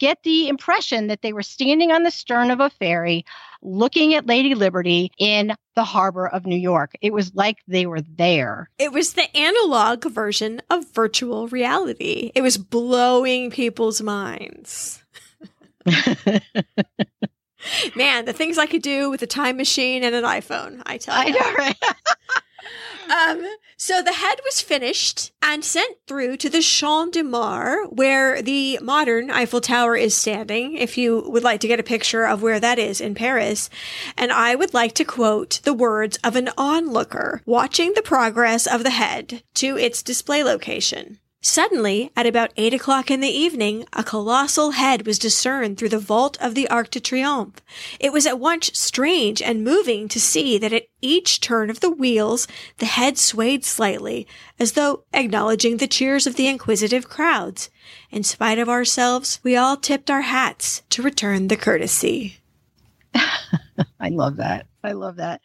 get the impression that they were standing on the stern of a ferry looking at Lady Liberty in the harbor of New York. It was like they were there. It was the analog version of virtual reality. It was blowing people's minds. Man, the things I could do with a time machine and an iPhone, I tell you. I know, right? Um, so the head was finished and sent through to the Champ de Mars, where the modern Eiffel Tower is standing, if you would like to get a picture of where that is in Paris. And I would like to quote the words of an onlooker watching the progress of the head to its display location. Suddenly, at about eight o'clock in the evening, a colossal head was discerned through the vault of the Arc de Triomphe. It was at once strange and moving to see that at each turn of the wheels, the head swayed slightly, as though acknowledging the cheers of the inquisitive crowds. In spite of ourselves, we all tipped our hats to return the courtesy. I love that. I love that.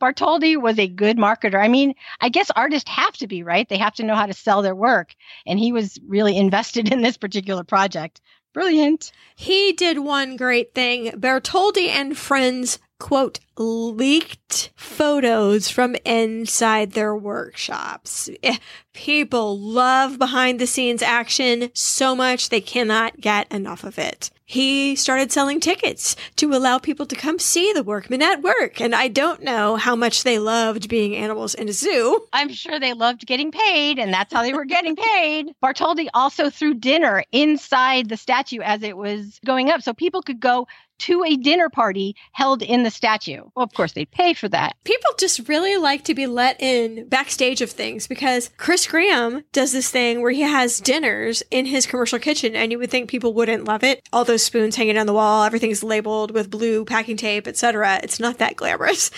Bartholdi was a good marketer. I mean, I guess artists have to be, right? They have to know how to sell their work. And he was really invested in this particular project. Brilliant. He did one great thing. Bartholdi and friends quote, leaked photos from inside their workshops. Eh, people love behind the scenes action so much they cannot get enough of it. He started selling tickets to allow people to come see the workmen at work. And I don't know how much they loved being animals in a zoo. I'm sure they loved getting paid, and that's how they were getting paid. Bartholdi also threw dinner inside the statue as it was going up so people could go to a dinner party held in the statue. Well, of course, they'd pay for that. People just really like to be let in backstage of things because Chris Graham does this thing where he has dinners in his commercial kitchen, and you would think people wouldn't love it. All those spoons hanging on the wall, everything's labeled with blue packing tape, etc. It's not that glamorous.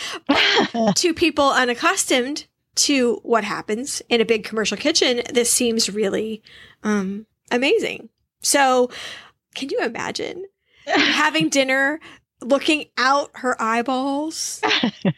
to people unaccustomed to what happens in a big commercial kitchen, this seems really um, amazing. So, can you imagine having dinner, looking out her eyeballs.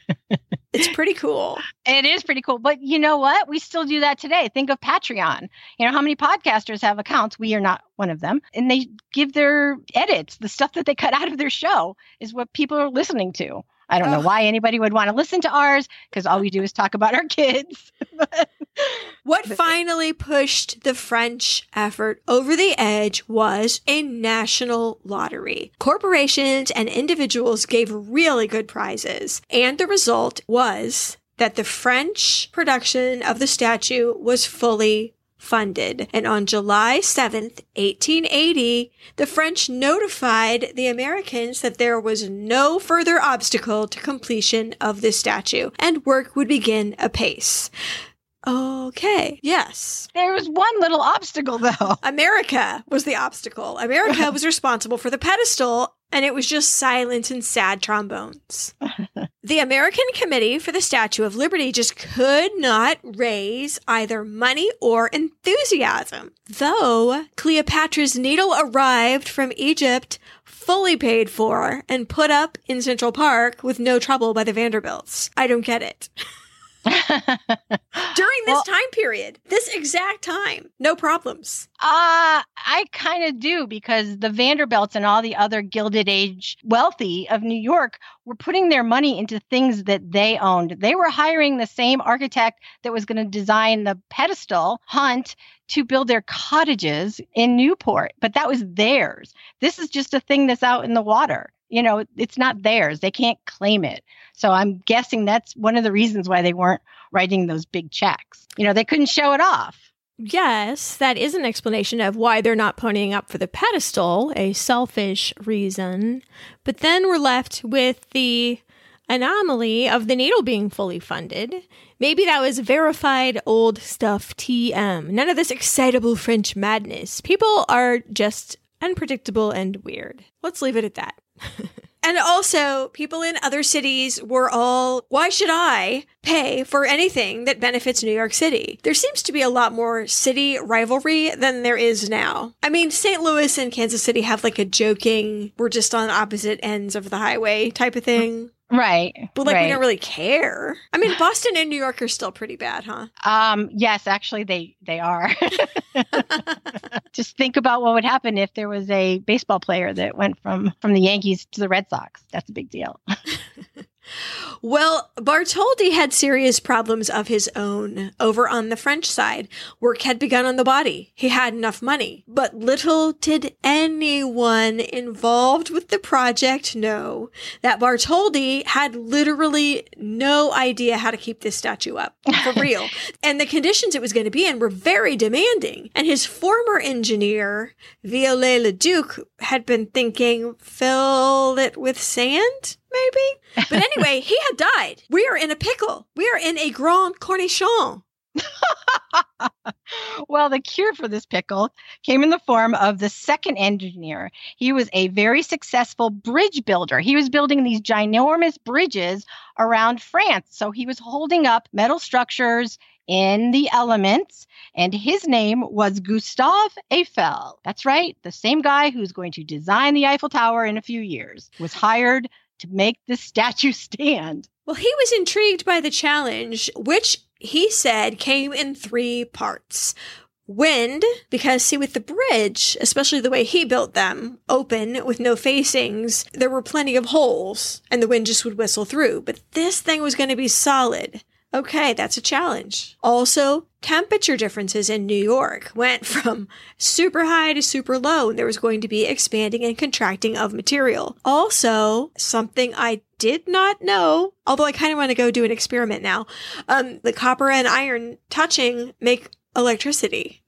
it's pretty cool. It is pretty cool. But you know what? We still do that today. Think of Patreon. You know how many podcasters have accounts? We are not one of them. And they give their edits, the stuff that they cut out of their show is what people are listening to. I don't know why anybody would want to listen to ours because all we do is talk about our kids. what finally pushed the French effort over the edge was a national lottery. Corporations and individuals gave really good prizes, and the result was that the French production of the statue was fully funded. And on July 7th, 1880, the French notified the Americans that there was no further obstacle to completion of the statue and work would begin apace. Okay. Yes. There was one little obstacle, though. America was the obstacle. America was responsible for the pedestal, and it was just silent and sad trombones. the American Committee for the Statue of Liberty just could not raise either money or enthusiasm. Though Cleopatra's Needle arrived from Egypt fully paid for and put up in Central Park with no trouble by the Vanderbilts. I don't get it. During this well, time period, this exact time, no problems. Uh, I kind of do because the Vanderbilts and all the other Gilded Age wealthy of New York were putting their money into things that they owned. They were hiring the same architect that was going to design the pedestal, Hunt, to build their cottages in Newport, but that was theirs. This is just a thing that's out in the water you know, it's not theirs. They can't claim it. So I'm guessing that's one of the reasons why they weren't writing those big checks. You know, they couldn't show it off. Yes, that is an explanation of why they're not ponying up for the pedestal, a selfish reason. But then we're left with the anomaly of the needle being fully funded. Maybe that was verified old stuff TM. None of this excitable French madness. People are just unpredictable and weird. Let's leave it at that. and also, people in other cities were all, why should I pay for anything that benefits New York City? There seems to be a lot more city rivalry than there is now. I mean, St. Louis and Kansas City have like a joking, we're just on opposite ends of the highway type of thing. Right. But like right. we don't really care. I mean, Boston and New York are still pretty bad, huh? Um, yes, actually they they are. Just think about what would happen if there was a baseball player that went from from the Yankees to the Red Sox. That's a big deal. Well, Bartholdi had serious problems of his own over on the French side. Work had begun on the body. He had enough money. But little did anyone involved with the project know that Bartholdi had literally no idea how to keep this statue up for real. and the conditions it was going to be in were very demanding. And his former engineer, Viollet le Duc, had been thinking, fill it with sand? Maybe. But anyway, he had died. We are in a pickle. We are in a grand cornichon. well, the cure for this pickle came in the form of the second engineer. He was a very successful bridge builder. He was building these ginormous bridges around France. So he was holding up metal structures in the elements, and his name was Gustave Eiffel. That's right, the same guy who's going to design the Eiffel Tower in a few years was hired to make the statue stand. Well, he was intrigued by the challenge, which he said came in three parts. Wind, because see, with the bridge, especially the way he built them, open with no facings, there were plenty of holes and the wind just would whistle through. But this thing was going to be solid. Okay, that's a challenge. Also, temperature differences in New York went from super high to super low, and there was going to be expanding and contracting of material. Also, something I did not know, although I kind of want to go do an experiment now. Um, the copper and iron touching make electricity.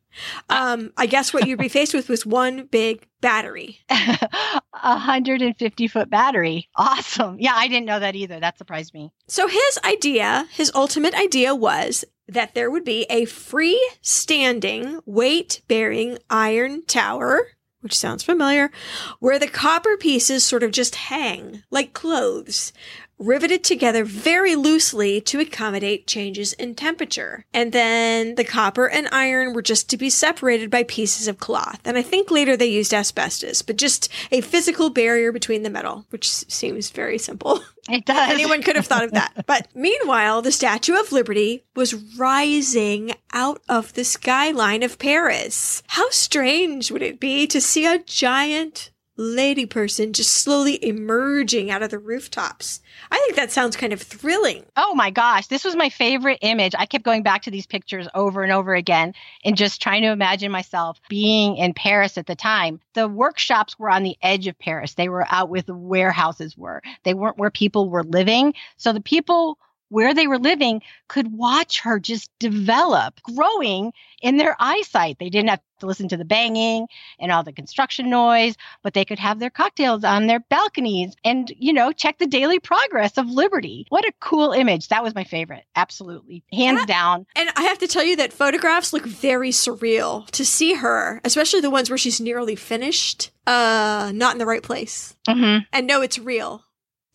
Um, I guess what you'd be faced with was one big battery. A 150 foot battery. Awesome. Yeah, I didn't know that either. That surprised me. So his idea, his ultimate idea was that there would be a freestanding, weight bearing iron tower which sounds familiar, where the copper pieces sort of just hang like clothes, riveted together very loosely to accommodate changes in temperature. And then the copper and iron were just to be separated by pieces of cloth. And I think later they used asbestos, but just a physical barrier between the metal, which seems very simple. It does. Anyone could have thought of that. But meanwhile, the Statue of Liberty was rising out of the skyline of Paris. How strange would it be to see a giant lady person just slowly emerging out of the rooftops. I think that sounds kind of thrilling. Oh my gosh, this was my favorite image. I kept going back to these pictures over and over again and just trying to imagine myself being in Paris at the time. The workshops were on the edge of Paris. They were out with warehouses were. They weren't where people were living. So the people where they were living could watch her just develop, growing in their eyesight. They didn't have to listen to the banging and all the construction noise, but they could have their cocktails on their balconies and, you know, check the daily progress of Liberty. What a cool image. That was my favorite. Absolutely. Hands Yeah. down. And I have to tell you that photographs look very surreal to see her, especially the ones where she's nearly finished, uh, not in the right place. Mm-hmm. And no, it's real.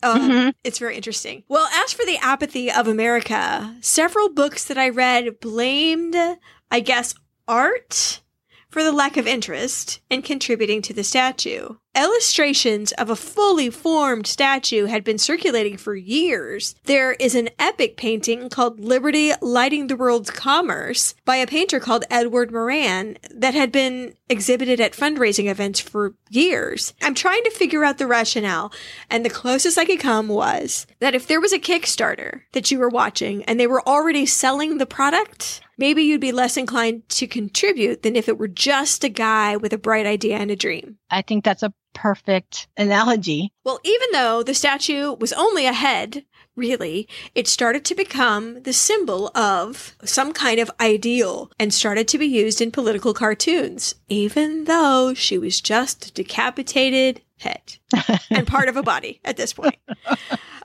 Uh, Mhm. It's very interesting. Well, as for the apathy of America, several books that I read blamed, I guess, art for the lack of interest in contributing to the statue. Illustrations of a fully formed statue had been circulating for years. There is an epic painting called Liberty Lighting the World's Commerce by a painter called Edward Moran that had been exhibited at fundraising events for years. I'm trying to figure out the rationale, and the closest I could come was that if there was a Kickstarter that you were watching and they were already selling the product, maybe you'd be less inclined to contribute than if it were just a guy with a bright idea and a dream. I think that's a perfect analogy. Well, even though the statue was only a head, really, it started to become the symbol of some kind of ideal and started to be used in political cartoons, even though she was just a decapitated head and part of a body at this point.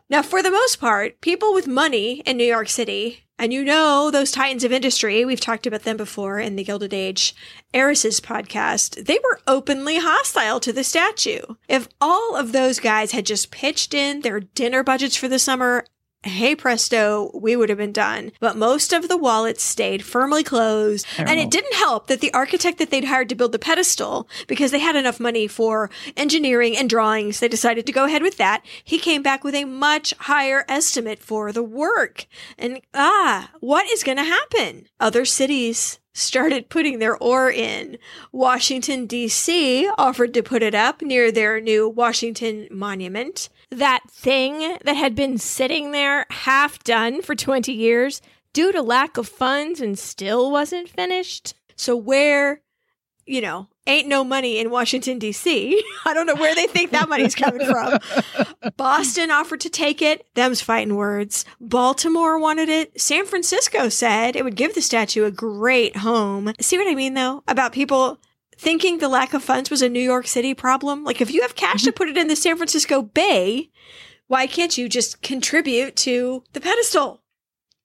Now, for the most part, people with money in New York City, and you know those titans of industry, we've talked about them before in the Gilded Age heiresses podcast, they were openly hostile to the statue. If all of those guys had just pitched in their dinner budgets for the summer, hey presto, we would have been done. But most of the wallets stayed firmly closed. And it didn't help that the architect that they'd hired to build the pedestal, because they had enough money for engineering and drawings, they decided to go ahead with that. He came back with a much higher estimate for the work. And ah, what is going to happen? Other cities started putting their oar in. Washington, D.C. offered to put it up near their new Washington Monument. That thing that had been sitting there half done for 20 years due to lack of funds and still wasn't finished. So, where, you know, ain't no money in Washington, D.C., I don't know where they think that money's coming from. Boston offered to take it. Them's fighting words. Baltimore wanted it. San Francisco said it would give the statue a great home. See what I mean, though? About people thinking the lack of funds was a New York City problem? Like, if you have cash to mm-hmm. put it in the San Francisco Bay, why can't you just contribute to the pedestal?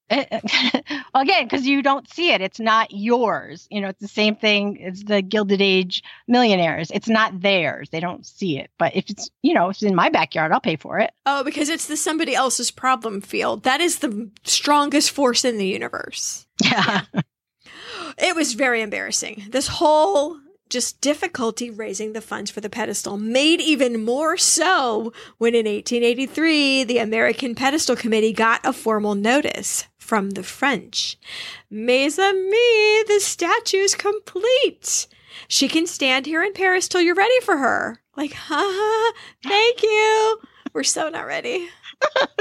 Eh, eh, again, because you don't see it. It's not yours. You know, it's the same thing as the Gilded Age millionaires. It's not theirs. They don't see it. But if it's, you know, if it's in my backyard, I'll pay for it. Oh, because it's the somebody else's problem field. That is the strongest force in the universe. Yeah. It was very embarrassing. This whole just difficulty raising the funds for the pedestal made even more so when in 1883 the American Pedestal Committee got a formal notice from the French. Mes amis, the statue's complete. She can stand here in Paris till you're ready for her. Like, ha, thank you. We're so not ready.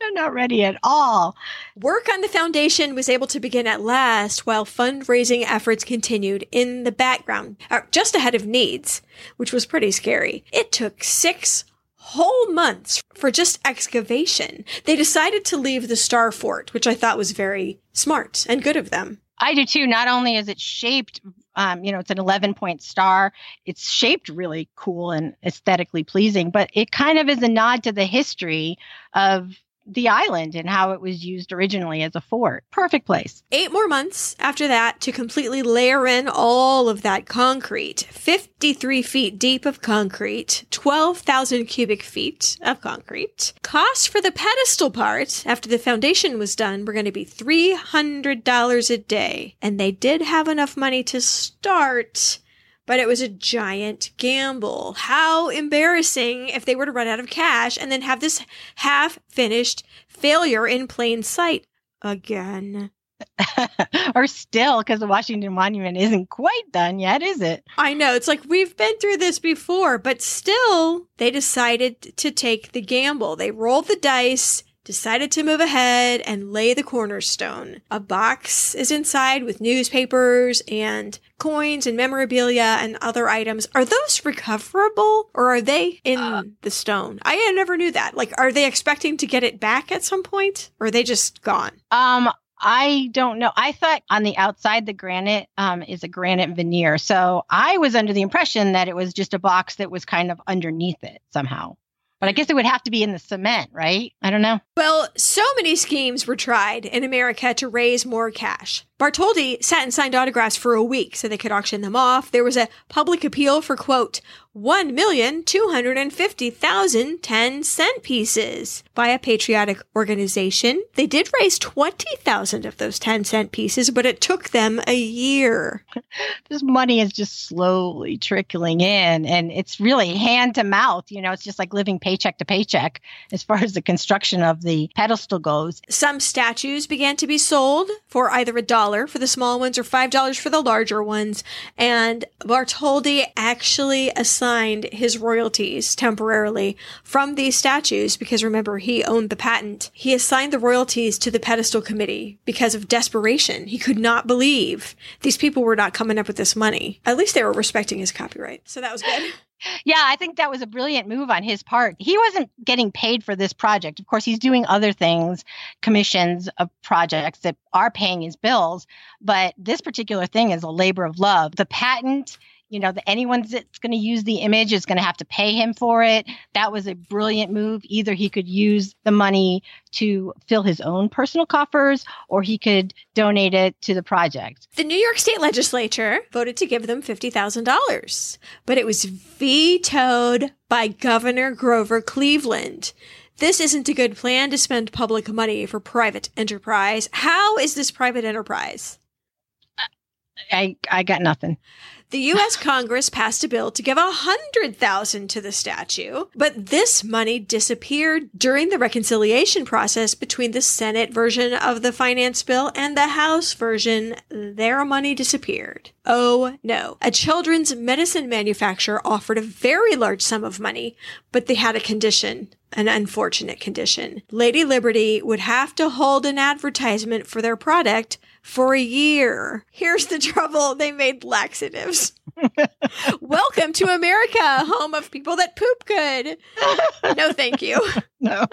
They're not ready at all. Work on the foundation was able to begin at last while fundraising efforts continued in the background, uh, just ahead of needs, which was pretty scary. It took six whole months for just excavation. They decided to leave the Star Fort, which I thought was very smart and good of them. I do too. Not only is it shaped, um, you know, it's an 11 point star, it's shaped really cool and aesthetically pleasing, but it kind of is a nod to the history of the island and how it was used originally as a fort. Perfect place. Eight more months after that to completely layer in all of that concrete 53 feet deep of concrete, 12,000 cubic feet of concrete. Cost for the pedestal part after the foundation was done were going to be $300 a day. And they did have enough money to start. But it was a giant gamble. How embarrassing if they were to run out of cash and then have this half finished failure in plain sight again. or still, because the Washington Monument isn't quite done yet, is it? I know. It's like we've been through this before, but still, they decided to take the gamble. They rolled the dice decided to move ahead and lay the cornerstone. A box is inside with newspapers and coins and memorabilia and other items. Are those recoverable or are they in uh, the stone? I never knew that. Like, are they expecting to get it back at some point or are they just gone? Um, I don't know. I thought on the outside the granite um, is a granite veneer. So I was under the impression that it was just a box that was kind of underneath it somehow. But I guess it would have to be in the cement, right? I don't know. Well, so many schemes were tried in America to raise more cash. Bartholdi sat and signed autographs for a week so they could auction them off. There was a public appeal for, quote, 1,250,000 10 cent pieces by a patriotic organization. They did raise 20,000 of those 10 cent pieces, but it took them a year. this money is just slowly trickling in and it's really hand to mouth. You know, it's just like living paycheck to paycheck as far as the construction of the pedestal goes. Some statues began to be sold for either a dollar for the small ones or $5 for the larger ones. And Bartholdi actually assigned his royalties temporarily from these statues because remember, he owned the patent. He assigned the royalties to the pedestal committee because of desperation. He could not believe these people were not coming up with this money. At least they were respecting his copyright. So that was good. Yeah, I think that was a brilliant move on his part. He wasn't getting paid for this project. Of course, he's doing other things, commissions of projects that are paying his bills, but this particular thing is a labor of love. The patent you know, that anyone that's going to use the image is going to have to pay him for it. That was a brilliant move. Either he could use the money to fill his own personal coffers or he could donate it to the project. The New York State legislature voted to give them $50,000, but it was vetoed by Governor Grover Cleveland. This isn't a good plan to spend public money for private enterprise. How is this private enterprise? I I got nothing. The U.S. Congress passed a bill to give a hundred thousand to the statue, but this money disappeared during the reconciliation process between the Senate version of the finance bill and the House version. Their money disappeared. Oh no. A children's medicine manufacturer offered a very large sum of money, but they had a condition an unfortunate condition. Lady Liberty would have to hold an advertisement for their product for a year. Here's the trouble they made laxatives. Welcome to America, home of people that poop good. No, thank you. No.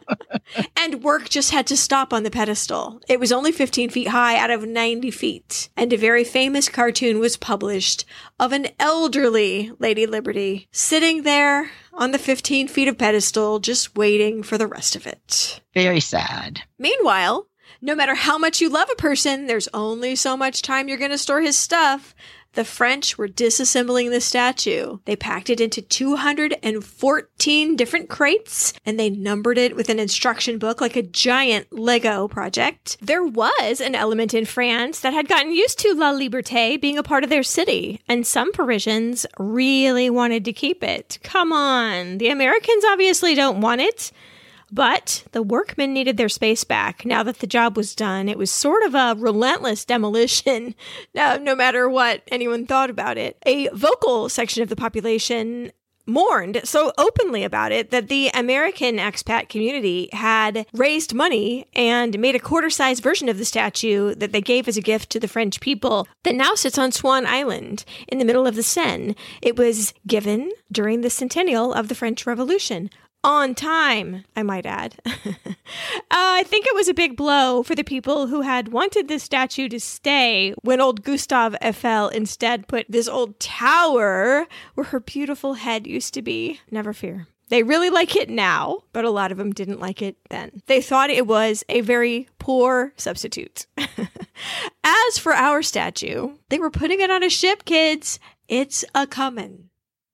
and work just had to stop on the pedestal. It was only 15 feet high out of 90 feet. And a very famous cartoon was published of an elderly Lady Liberty sitting there on the 15 feet of pedestal, just waiting for the rest of it. Very sad. Meanwhile, no matter how much you love a person, there's only so much time you're going to store his stuff. The French were disassembling the statue. They packed it into 214 different crates and they numbered it with an instruction book like a giant Lego project. There was an element in France that had gotten used to La Liberté being a part of their city, and some Parisians really wanted to keep it. Come on, the Americans obviously don't want it. But the workmen needed their space back. Now that the job was done, it was sort of a relentless demolition, no, matter what anyone thought about it. A vocal section of the population mourned so openly about it that the American expat community had raised money and made a quarter sized version of the statue that they gave as a gift to the French people that now sits on Swan Island in the middle of the Seine. It was given during the centennial of the French Revolution on time, I might add. uh, I think it was a big blow for the people who had wanted this statue to stay when old Gustave Eiffel instead put this old tower where her beautiful head used to be. Never fear. They really like it now, but a lot of them didn't like it then. They thought it was a very poor substitute. As for our statue, they were putting it on a ship, kids. It's a common.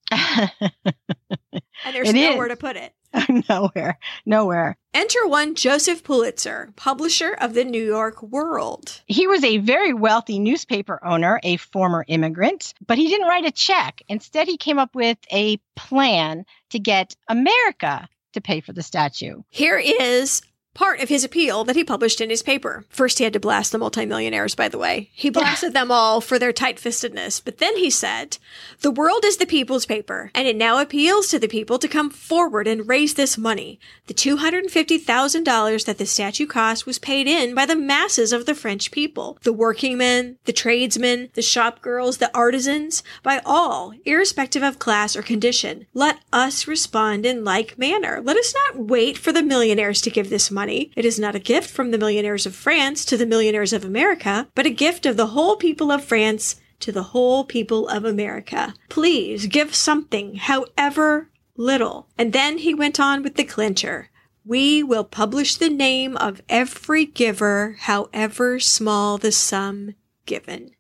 and there's it nowhere is. to put it. nowhere, nowhere. Enter one Joseph Pulitzer, publisher of the New York World. He was a very wealthy newspaper owner, a former immigrant, but he didn't write a check. Instead, he came up with a plan to get America to pay for the statue. Here is part of his appeal that he published in his paper. First, he had to blast the multimillionaires, by the way. He blasted them all for their tight fistedness. But then he said, The world is the people's paper, and it now appeals to the people to come forward and raise this money. The $250,000 that the statue cost was paid in by the masses of the French people, the working men, the tradesmen, the shop girls, the artisans, by all, irrespective of class or condition. Let us respond in like manner. Let us not wait for the millionaires to give this money. It is not a gift from the millionaires of France to the millionaires of America, but a gift of the whole people of France to the whole people of America. Please give something, however little. And then he went on with the clincher. We will publish the name of every giver, however small the sum given.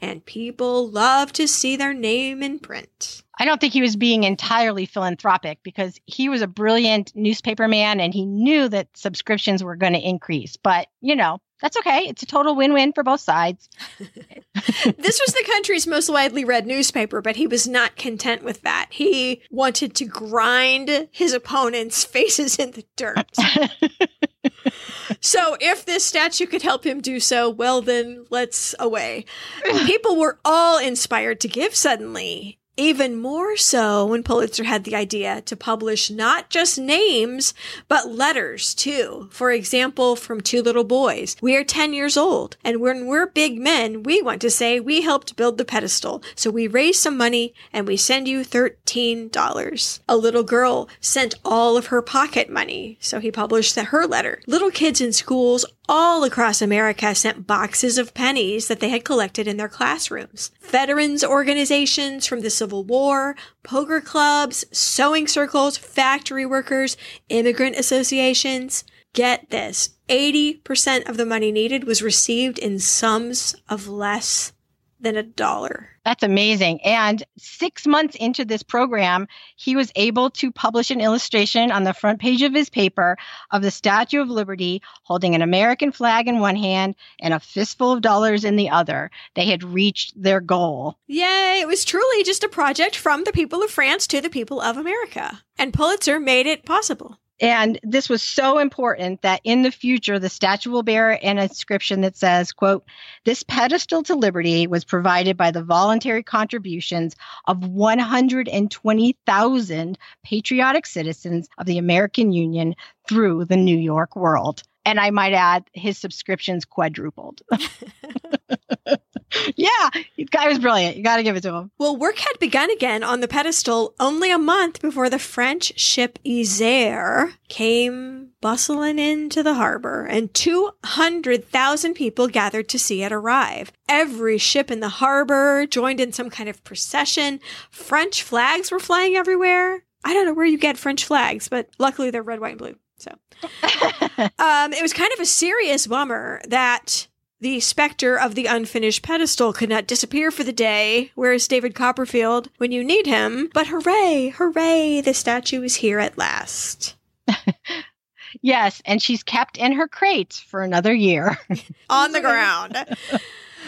And people love to see their name in print. I don't think he was being entirely philanthropic because he was a brilliant newspaper man and he knew that subscriptions were going to increase. But, you know, that's okay. It's a total win win for both sides. this was the country's most widely read newspaper, but he was not content with that. He wanted to grind his opponents' faces in the dirt. so, if this statue could help him do so, well, then let's away. People were all inspired to give suddenly. Even more so when Pulitzer had the idea to publish not just names, but letters too. For example, from two little boys. We are 10 years old, and when we're big men, we want to say we helped build the pedestal. So we raise some money and we send you $13. A little girl sent all of her pocket money, so he published her letter. Little kids in schools all across America sent boxes of pennies that they had collected in their classrooms. Veterans organizations from the Civil War, poker clubs, sewing circles, factory workers, immigrant associations. Get this 80% of the money needed was received in sums of less than a dollar. That's amazing. And six months into this program, he was able to publish an illustration on the front page of his paper of the Statue of Liberty holding an American flag in one hand and a fistful of dollars in the other. They had reached their goal. Yay! It was truly just a project from the people of France to the people of America. And Pulitzer made it possible. And this was so important that in the future, the statue will bear an inscription that says, quote, this pedestal to liberty was provided by the voluntary contributions of 120,000 patriotic citizens of the American Union through the New York world. And I might add, his subscriptions quadrupled. yeah, the guy was brilliant. You got to give it to him. Well, work had begun again on the pedestal only a month before the French ship Isère came bustling into the harbor, and 200,000 people gathered to see it arrive. Every ship in the harbor joined in some kind of procession. French flags were flying everywhere. I don't know where you get French flags, but luckily they're red, white, and blue. Um, it was kind of a serious bummer that the specter of the unfinished pedestal could not disappear for the day. Whereas David Copperfield when you need him? But hooray, hooray, the statue is here at last. yes, and she's kept in her crate for another year. On the ground.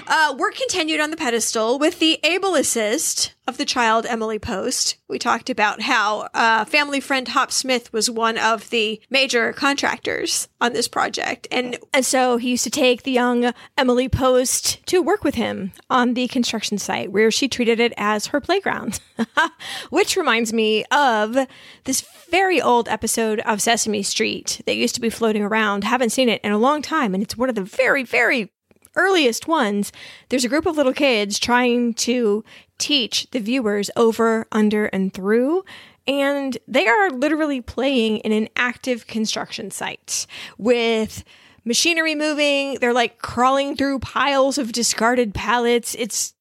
Uh, work continued on the pedestal with the able assist of the child Emily Post. We talked about how uh, family friend Hop Smith was one of the major contractors on this project. And, and so he used to take the young Emily Post to work with him on the construction site where she treated it as her playground. Which reminds me of this very old episode of Sesame Street that used to be floating around. Haven't seen it in a long time. And it's one of the very, very earliest ones, there's a group of little kids trying to teach the viewers over, under, and through. And they are literally playing in an active construction site with machinery moving. They're like crawling through piles of discarded pallets. It's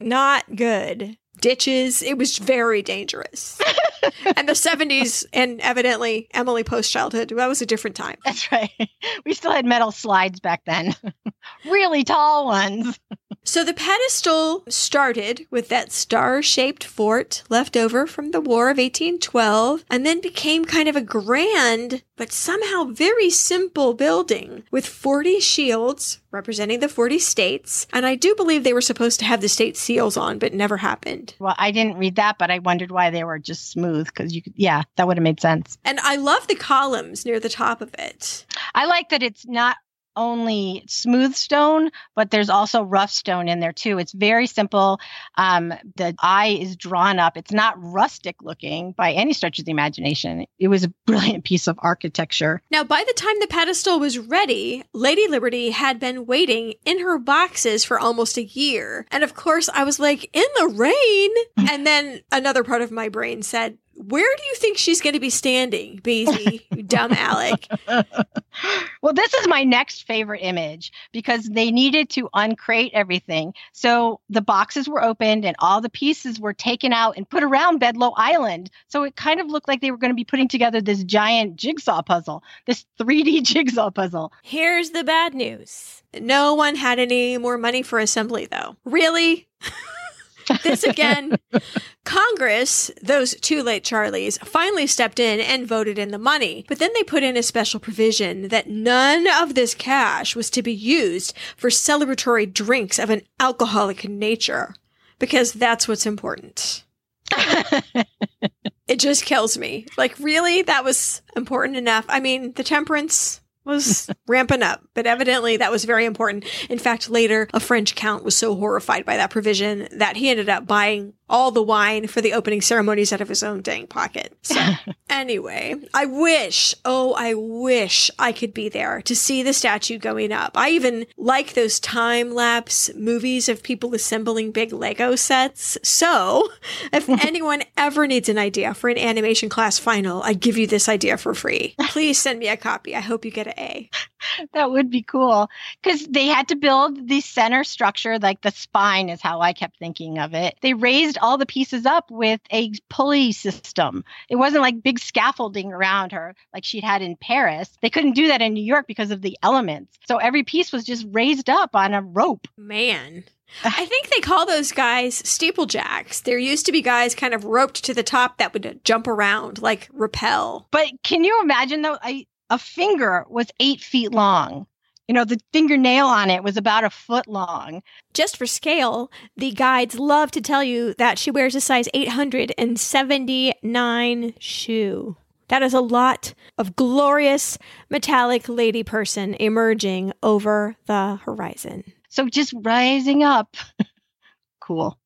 not good. Ditches. It was very dangerous. and the 70s and evidently Emily post childhood, that was a different time. That's right. We still had metal slides back then, really tall ones. So the pedestal started with that star shaped fort left over from the War of 1812 and then became kind of a grand, but somehow very simple building with 40 shields representing the 40 states. And I do believe they were supposed to have the state seals on, but never happened. Well, I didn't read that, but I wondered why they were just smooth because you could, yeah, that would have made sense. And I love the columns near the top of it. I like that it's not only smooth stone, but there's also rough stone in there too. It's very simple. Um, the eye is drawn up. It's not rustic looking by any stretch of the imagination. It was a brilliant piece of architecture. Now, by the time the pedestal was ready, Lady Liberty had been waiting in her boxes for almost a year. And of course, I was like, in the rain. and then another part of my brain said, where do you think she's going to be standing, Beezy, you dumb Alec? well, this is my next favorite image because they needed to uncrate everything. So the boxes were opened and all the pieces were taken out and put around Bedloe Island. So it kind of looked like they were going to be putting together this giant jigsaw puzzle, this 3D jigsaw puzzle. Here's the bad news no one had any more money for assembly, though. Really? this again, Congress, those two late Charlies, finally stepped in and voted in the money. But then they put in a special provision that none of this cash was to be used for celebratory drinks of an alcoholic nature, because that's what's important. it just kills me. Like, really? That was important enough. I mean, the temperance was ramping up, but evidently that was very important. In fact, later, a French count was so horrified by that provision that he ended up buying all the wine for the opening ceremonies out of his own dang pocket. So, anyway, I wish, oh, I wish I could be there to see the statue going up. I even like those time lapse movies of people assembling big Lego sets. So, if anyone ever needs an idea for an animation class final, I give you this idea for free. Please send me a copy. I hope you get A. That would be cool because they had to build the center structure, like the spine is how I kept thinking of it. They raised all the pieces up with a pulley system. It wasn't like big scaffolding around her like she'd had in Paris. They couldn't do that in New York because of the elements. So every piece was just raised up on a rope. Man. I think they call those guys steeplejacks. There used to be guys kind of roped to the top that would jump around, like rappel. But can you imagine though? I, a finger was eight feet long. You know, the fingernail on it was about a foot long. Just for scale, the guides love to tell you that she wears a size 879 shoe. That is a lot of glorious metallic lady person emerging over the horizon. So just rising up. cool.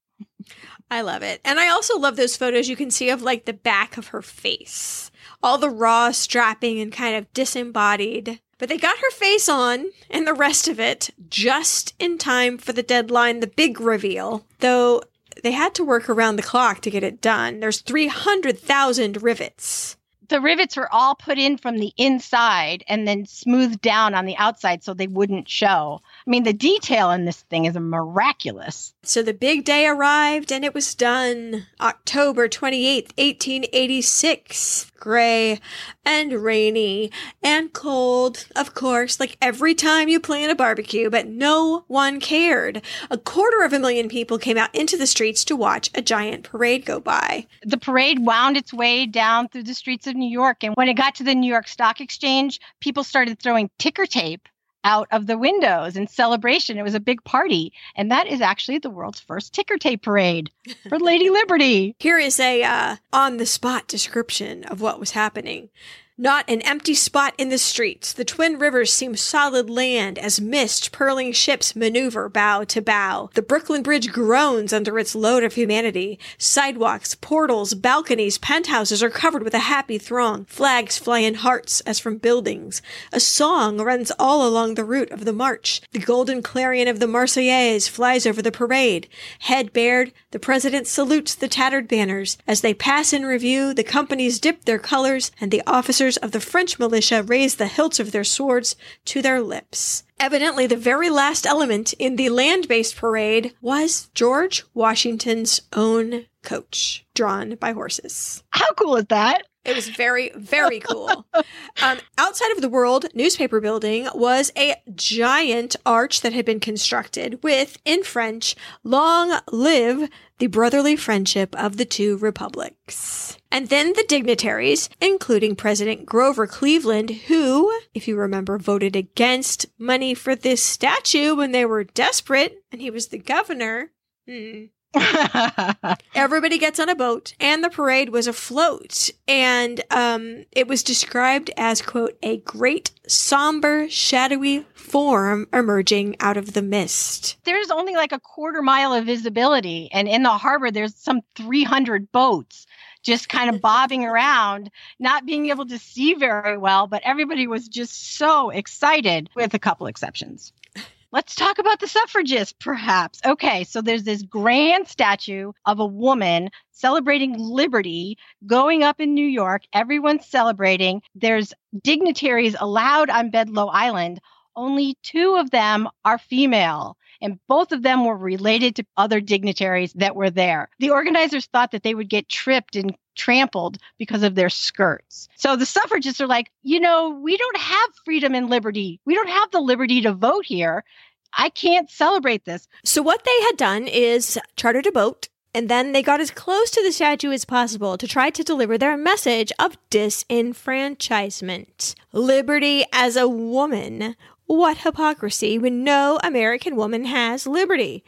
I love it. And I also love those photos you can see of like the back of her face. All the raw strapping and kind of disembodied. But they got her face on and the rest of it just in time for the deadline, the big reveal. Though they had to work around the clock to get it done. There's 300,000 rivets. The rivets were all put in from the inside and then smoothed down on the outside so they wouldn't show. I mean, the detail in this thing is miraculous. So the big day arrived and it was done. October 28th, 1886. Gray and rainy and cold, of course, like every time you plan a barbecue, but no one cared. A quarter of a million people came out into the streets to watch a giant parade go by. The parade wound its way down through the streets of New York. And when it got to the New York Stock Exchange, people started throwing ticker tape out of the windows in celebration. It was a big party. And that is actually the world's first ticker tape parade for Lady Liberty. Here is a uh, on the spot description of what was happening. Not an empty spot in the streets. The twin rivers seem solid land as mist purling ships maneuver bow to bow. The Brooklyn Bridge groans under its load of humanity. Sidewalks, portals, balconies, penthouses are covered with a happy throng. Flags fly in hearts as from buildings. A song runs all along the route of the march. The golden clarion of the Marseillaise flies over the parade. Head bared, the president salutes the tattered banners. As they pass in review, the companies dip their colors and the officers of the French militia raised the hilts of their swords to their lips. Evidently, the very last element in the land based parade was George Washington's own coach drawn by horses. How cool is that? It was very, very cool. um, outside of the World Newspaper Building was a giant arch that had been constructed with, in French, Long live the brotherly friendship of the two republics. And then the dignitaries, including President Grover Cleveland, who, if you remember, voted against money for this statue when they were desperate and he was the governor. Hmm. Everybody gets on a boat, and the parade was afloat. And um, it was described as, quote, a great, somber, shadowy form emerging out of the mist. There's only like a quarter mile of visibility, and in the harbor, there's some 300 boats just kind of bobbing around, not being able to see very well, but everybody was just so excited, with a couple exceptions. Let's talk about the suffragists, perhaps. Okay, so there's this grand statue of a woman celebrating liberty going up in New York. Everyone's celebrating. There's dignitaries allowed on Bedloe Island. Only two of them are female, and both of them were related to other dignitaries that were there. The organizers thought that they would get tripped and trampled because of their skirts. So the suffragists are like, you know, we don't have freedom and liberty. We don't have the liberty to vote here. I can't celebrate this. So, what they had done is chartered a boat and then they got as close to the statue as possible to try to deliver their message of disenfranchisement. Liberty as a woman. What hypocrisy when no American woman has liberty.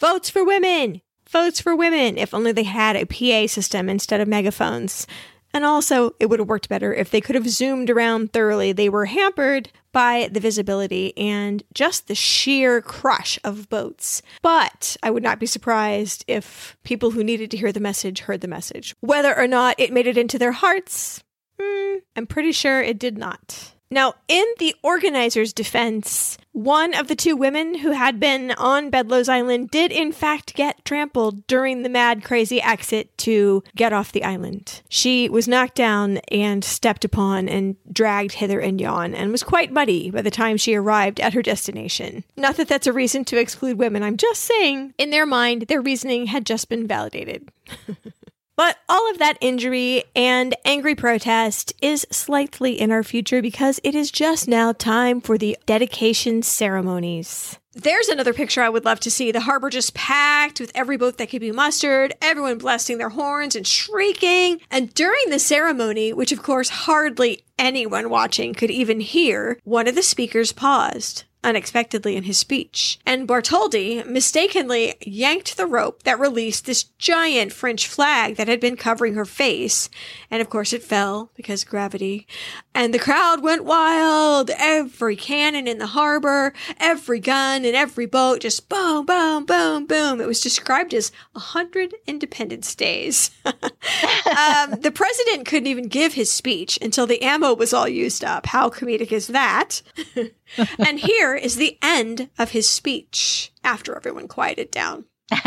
Votes for women! Votes for women! If only they had a PA system instead of megaphones. And also, it would have worked better if they could have zoomed around thoroughly. They were hampered by the visibility and just the sheer crush of boats. But I would not be surprised if people who needed to hear the message heard the message. Whether or not it made it into their hearts, hmm, I'm pretty sure it did not. Now, in the organizers' defense, one of the two women who had been on Bedloe's Island did in fact get trampled during the mad, crazy exit to get off the island. She was knocked down and stepped upon and dragged hither and yon and was quite muddy by the time she arrived at her destination. Not that that's a reason to exclude women, I'm just saying, in their mind, their reasoning had just been validated. But all of that injury and angry protest is slightly in our future because it is just now time for the dedication ceremonies. There's another picture I would love to see. The harbor just packed with every boat that could be mustered, everyone blasting their horns and shrieking. And during the ceremony, which of course hardly anyone watching could even hear, one of the speakers paused unexpectedly in his speech, and Bartholdi mistakenly yanked the rope that released this giant French flag that had been covering her face, and of course it fell because gravity, and the crowd went wild. Every cannon in the harbor, every gun in every boat just boom, boom, boom, boom. It was described as a hundred Independence Days. um, the president couldn't even give his speech until the ammo was all used up. How comedic is that? and here is the end of his speech after everyone quieted down.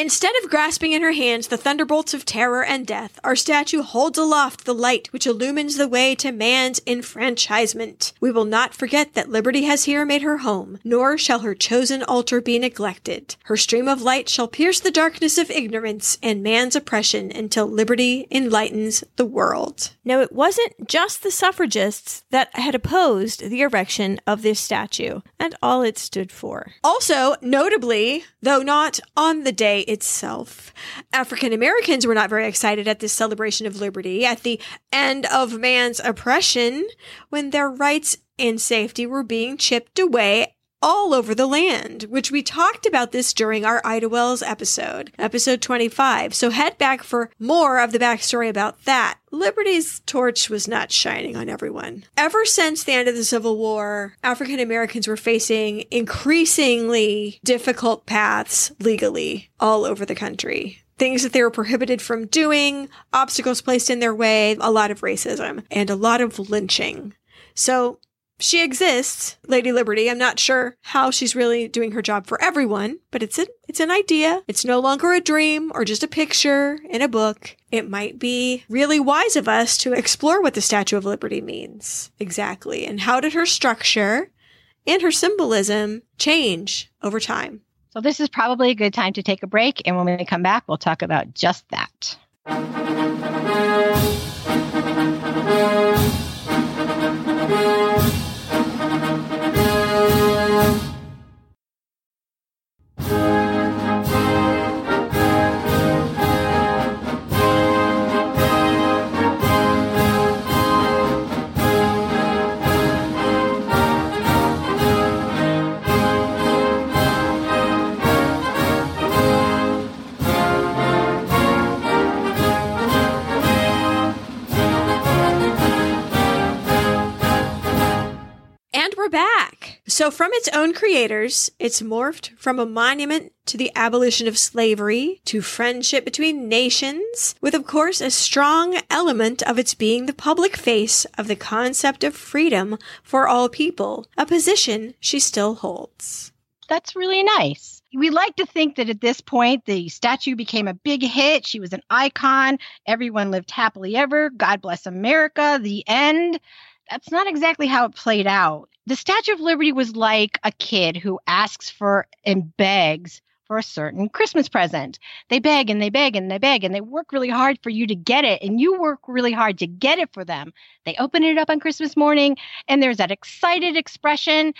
Instead of grasping in her hands the thunderbolts of terror and death, our statue holds aloft the light which illumines the way to man's enfranchisement. We will not forget that liberty has here made her home, nor shall her chosen altar be neglected. Her stream of light shall pierce the darkness of ignorance and man's oppression until liberty enlightens the world. Now, it wasn't just the suffragists that had opposed the erection of this statue and all it stood for. Also, notably, though not on the day itself. African Americans were not very excited at this celebration of liberty, at the end of man's oppression, when their rights and safety were being chipped away all over the land, which we talked about this during our Ida Wells episode, episode 25. So head back for more of the backstory about that. Liberty's torch was not shining on everyone. Ever since the end of the Civil War, African Americans were facing increasingly difficult paths legally all over the country things that they were prohibited from doing, obstacles placed in their way, a lot of racism, and a lot of lynching. So she exists, Lady Liberty. I'm not sure how she's really doing her job for everyone, but it's an it's an idea. It's no longer a dream or just a picture in a book. It might be really wise of us to explore what the Statue of Liberty means exactly and how did her structure and her symbolism change over time. So, this is probably a good time to take a break. And when we come back, we'll talk about just that. So, from its own creators, it's morphed from a monument to the abolition of slavery to friendship between nations, with, of course, a strong element of its being the public face of the concept of freedom for all people, a position she still holds. That's really nice. We like to think that at this point, the statue became a big hit. She was an icon. Everyone lived happily ever. God bless America. The end that's not exactly how it played out. The Statue of Liberty was like a kid who asks for and begs for a certain Christmas present. They beg and they beg and they beg and they work really hard for you to get it, and you work really hard to get it for them. They open it up on Christmas morning, and there's that excited expression,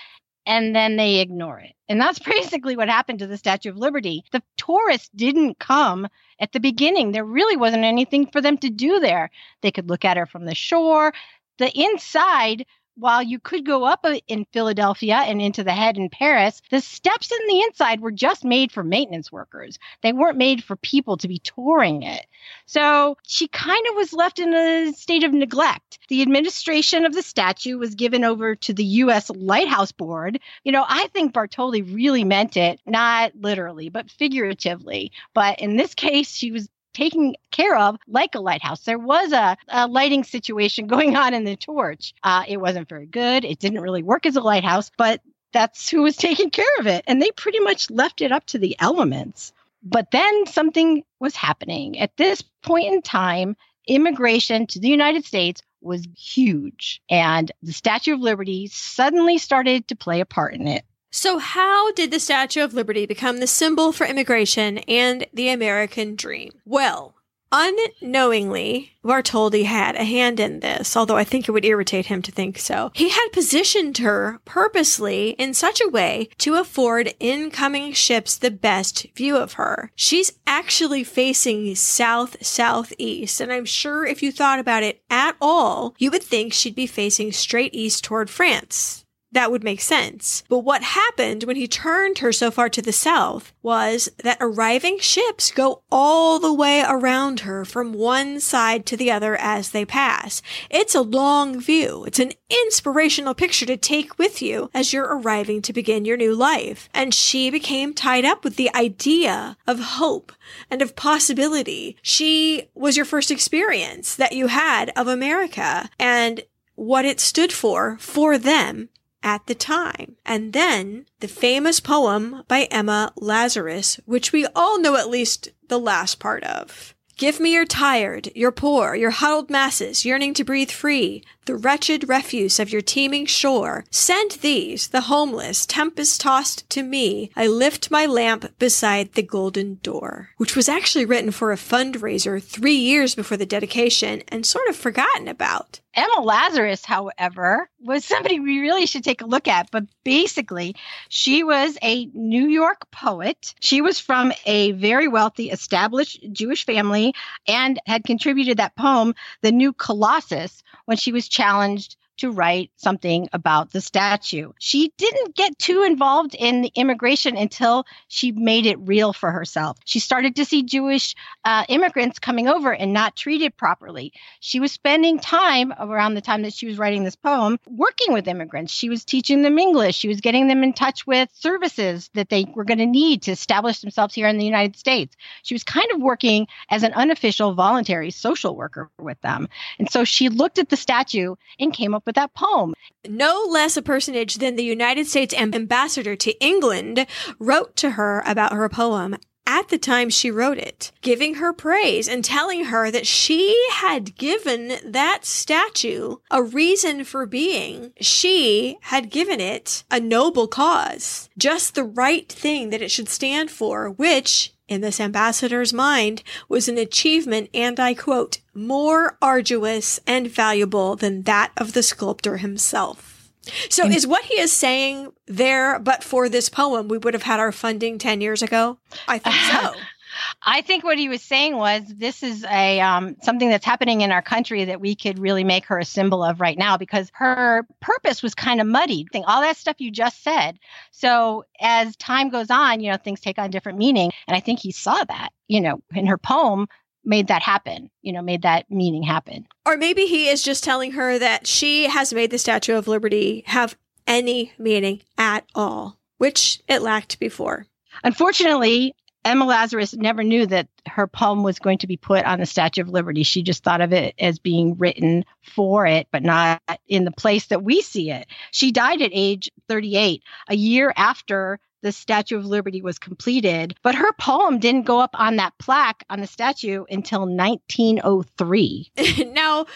and then they ignore it. And that's basically what happened to the Statue of Liberty. The tourists didn't come at the beginning. There really wasn't anything for them to do there. They could look at her from the shore the inside while you could go up uh, in Philadelphia and into the head in Paris, the steps in the inside were just made for maintenance workers. They weren't made for people to be touring it. So she kind of was left in a state of neglect. The administration of the statue was given over to the U.S. Lighthouse Board. You know, I think Bartholdi really meant it, not literally, but figuratively. But in this case, she was taken care of like a lighthouse. There was a, a lighting situation going on in the torch. Uh, it wasn't very good. It didn't really work as a lighthouse, but that's who was taking care of it. And they pretty much left it up to the elements. But then something was happening. At this point in time, immigration to the United States was huge. And the Statue of Liberty suddenly started to play a part in it. So, how did the Statue of Liberty become the symbol for immigration and the American dream? Well, unknowingly, Bartholdi had a hand in this, although I think it would irritate him to think so. He had positioned her purposely in such a way to afford incoming ships the best view of her. She's actually facing south southeast, and I'm sure if you thought about it at all, you would think she'd be facing straight east toward France that would make sense. But what happened when he turned her so far to the south was that arriving ships go all the way around her from one side to the other as they pass. It's a long view. It's an inspirational picture to take with you as you're arriving to begin your new life. And she became tied up with the idea of hope and of possibility. She was your first experience that you had of America and what it stood for for them at the time. And then the famous poem by Emma Lazarus, which we all know at least the last part of. Give me your tired, your poor, your huddled masses yearning to breathe free, the wretched refuse of your teeming shore. Send these, the homeless, tempest tossed to me. I lift my lamp beside the golden door. Which was actually written for a fundraiser three years before the dedication and sort of forgotten about. Emma Lazarus, however, was somebody we really should take a look at. But basically, she was a New York poet. She was from a very wealthy, established Jewish family and had contributed that poem, The New Colossus, when she was challenged to write something about the statue. She didn't get too involved in the immigration until she made it real for herself. She started to see Jewish uh, immigrants coming over and not treated properly. She was spending time around the time that she was writing this poem working with immigrants. She was teaching them English. She was getting them in touch with services that they were going to need to establish themselves here in the United States. She was kind of working as an unofficial voluntary social worker with them. And so she looked at the statue and came up with that poem. No less a personage than the United States ambassador to England wrote to her about her poem at the time she wrote it, giving her praise and telling her that she had given that statue a reason for being. She had given it a noble cause, just the right thing that it should stand for, which, in this ambassador's mind, was an achievement, and I quote, more arduous and valuable than that of the sculptor himself. So is what he is saying there, but for this poem, we would have had our funding 10 years ago? I think so. I think what he was saying was this is a um, something that's happening in our country that we could really make her a symbol of right now because her purpose was kind of muddied. Thing all that stuff you just said. So as time goes on, you know, things take on different meaning, and I think he saw that, you know, in her poem made that happen, you know, made that meaning happen. Or maybe he is just telling her that she has made the Statue of Liberty have any meaning at all, which it lacked before. Unfortunately, Emma Lazarus never knew that her poem was going to be put on the Statue of Liberty. She just thought of it as being written for it, but not in the place that we see it. She died at age 38, a year after the Statue of Liberty was completed, but her poem didn't go up on that plaque on the statue until 1903. now,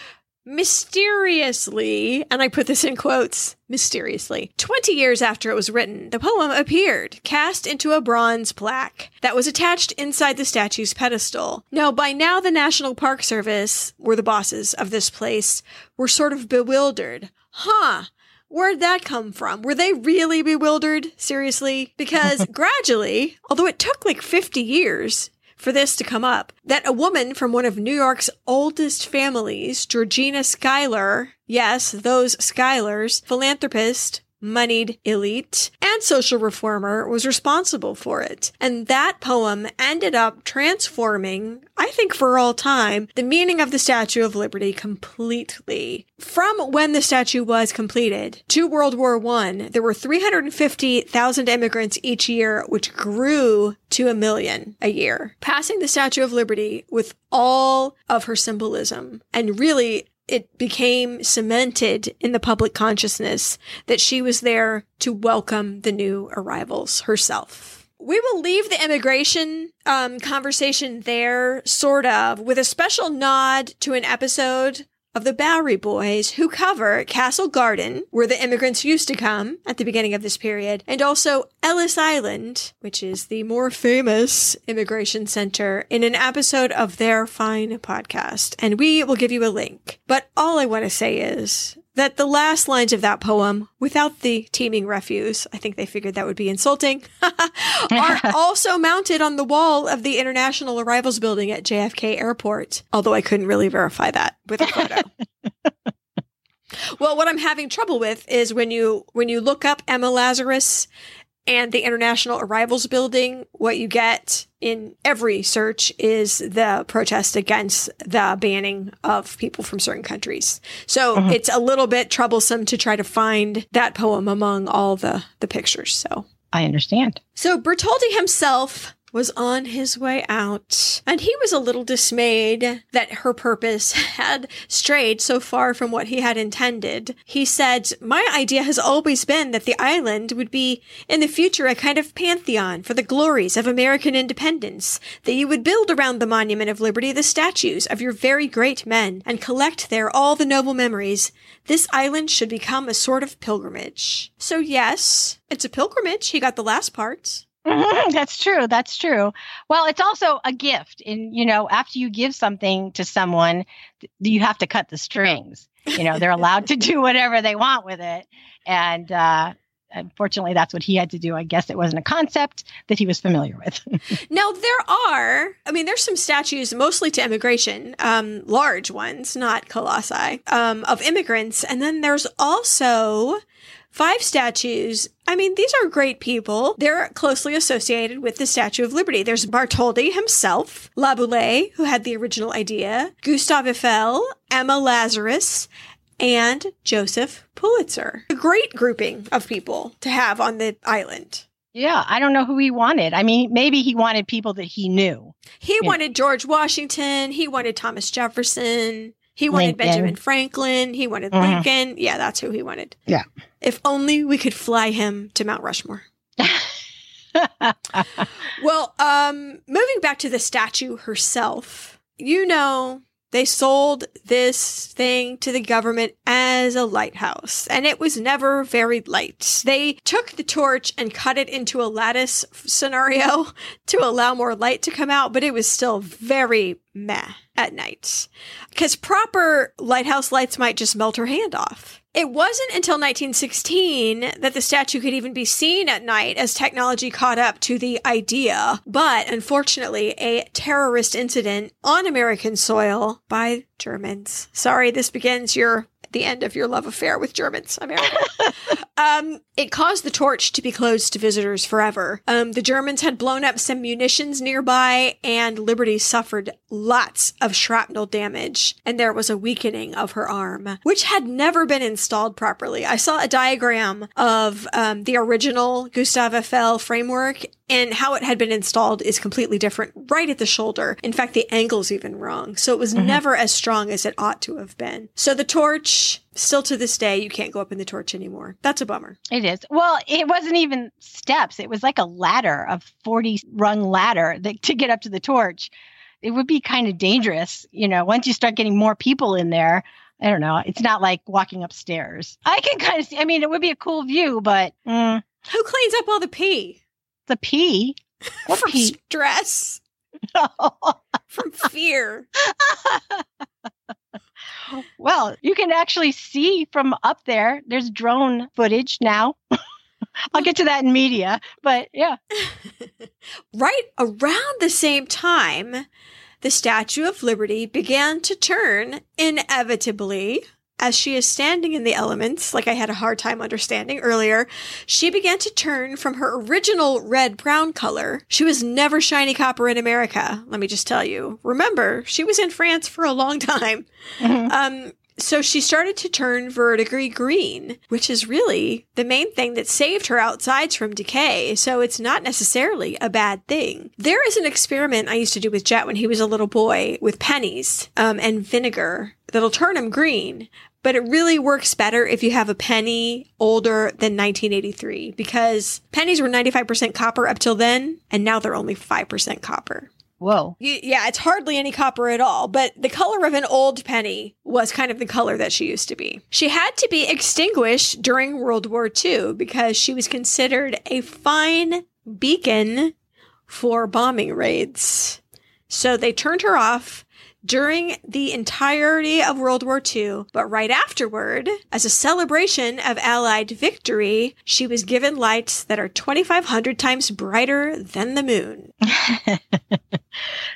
mysteriously, and I put this in quotes, mysteriously, 20 years after it was written, the poem appeared, cast into a bronze plaque that was attached inside the statue's pedestal. Now, by now, the National Park Service were the bosses of this place, were sort of bewildered. Huh, Where'd that come from? Were they really bewildered? Seriously? Because gradually, although it took like 50 years for this to come up, that a woman from one of New York's oldest families, Georgina Schuyler, yes, those Schuylers, philanthropist, moneyed elite, and social reformer was responsible for it. And that poem ended up transforming, I think for all time, the meaning of the Statue of Liberty completely. From when the statue was completed to World War I, there were 350,000 immigrants each year, which grew to a million a year, passing the Statue of Liberty with all of her symbolism and really it became cemented in the public consciousness that she was there to welcome the new arrivals herself. We will leave the immigration um, conversation there, sort of, with a special nod to an episode of the Bowery Boys who cover Castle Garden, where the immigrants used to come at the beginning of this period, and also Ellis Island, which is the more famous immigration center, in an episode of their fine podcast. And we will give you a link. But all I want to say is that the last lines of that poem, without the teeming refuse, I think they figured that would be insulting, are also mounted on the wall of the International Arrivals Building at JFK Airport, although I couldn't really verify that with a photo. well, what I'm having trouble with is when you when you look up Emma Lazarus and the International Arrivals Building, what you get in every search is the protest against the banning of people from certain countries. So uh-huh. it's a little bit troublesome to try to find that poem among all the, the pictures. So I understand. So Bartholdi himself was on his way out, and he was a little dismayed that her purpose had strayed so far from what he had intended. He said, My idea has always been that the island would be in the future a kind of pantheon for the glories of American independence, that you would build around the Monument of Liberty the statues of your very great men and collect there all the noble memories. This island should become a sort of pilgrimage. So yes, it's a pilgrimage. He got the last part. That's true. That's true. Well, it's also a gift. And, you know, after you give something to someone, you have to cut the strings. You know, they're allowed to do whatever they want with it. And, uh, unfortunately that's what he had to do i guess it wasn't a concept that he was familiar with now there are i mean there's some statues mostly to immigration um, large ones not colossi um, of immigrants and then there's also Five statues. I mean, these are great people. They're closely associated with the Statue of Liberty. There's Bartholdi himself, Laboulaye, who had the original idea, Gustave Eiffel, Emma Lazarus, and Joseph Pulitzer. A great grouping of people to have on the island. Yeah, I don't know who he wanted. I mean, maybe he wanted people that he knew. He wanted know. George Washington. He wanted Thomas Jefferson. He wanted Lincoln. Benjamin Franklin. He wanted mm-hmm. Lincoln. Yeah, that's who he wanted. Yeah. If only we could fly him to Mount Rushmore. Well, um, moving back to the statue herself, you know, they sold this thing to the government as a lighthouse, and it was never very light. They took the torch and cut it into a lattice scenario to allow more light to come out, but it was still very meh at night. Because proper lighthouse lights might just melt her hand off. It wasn't until 1916 that the statue could even be seen at night as technology caught up to the idea. But unfortunately, a terrorist incident on American soil by Germans. Sorry, this begins your the end of your love affair with Germans, America. um, it caused the torch to be closed to visitors forever. Um, the Germans had blown up some munitions nearby, and Liberty suffered lots of shrapnel damage, and there was a weakening of her arm, which had never been installed properly. I saw a diagram of um, the original Gustave Eiffel framework, and how it had been installed is completely different right at the shoulder. In fact, the angle's even wrong. So it was never as strong as it ought to have been. So the torch, still to this day, you can't go up in the torch anymore. That's a bummer. It is. Well, it wasn't even steps. It was like a ladder, a 40 rung ladder that, to get up to the torch. It would be kind of dangerous, you know, once you start getting more people in there. I don't know. It's not like walking upstairs. I can kind of see, I mean, it would be a cool view, but mm, Who cleans up all the pee? the pee. What From pee? stress, from fear. well, you can actually see from up there. There's drone footage now. I'll get to that in media, but yeah. right around the same time, the Statue of Liberty began to turn inevitably. As she is standing in the elements, like I had a hard time understanding earlier, she began to turn from her original red brown color. She was never shiny copper in America, let me just tell you. Remember, she was in France for a long time. Mhm. Um, so she started to turn verdigris green, which is really the main thing that saved her outsides from decay. So it's not necessarily a bad thing. There is an experiment I used to do with Jet when he was a little boy with pennies um, and vinegar that'll turn him green. But it really works better if you have a penny older than 1983 because pennies were 95% copper up till then, and now they're only 5% copper. Whoa. Yeah, it's hardly any copper at all, but the color of an old penny was kind of the color that she used to be. She had to be extinguished during World War II because she was considered a fine beacon for bombing raids. So they turned her off during the entirety of World War II, but right afterward, as a celebration of Allied victory, she was given lights that are 2,500 times brighter than the moon.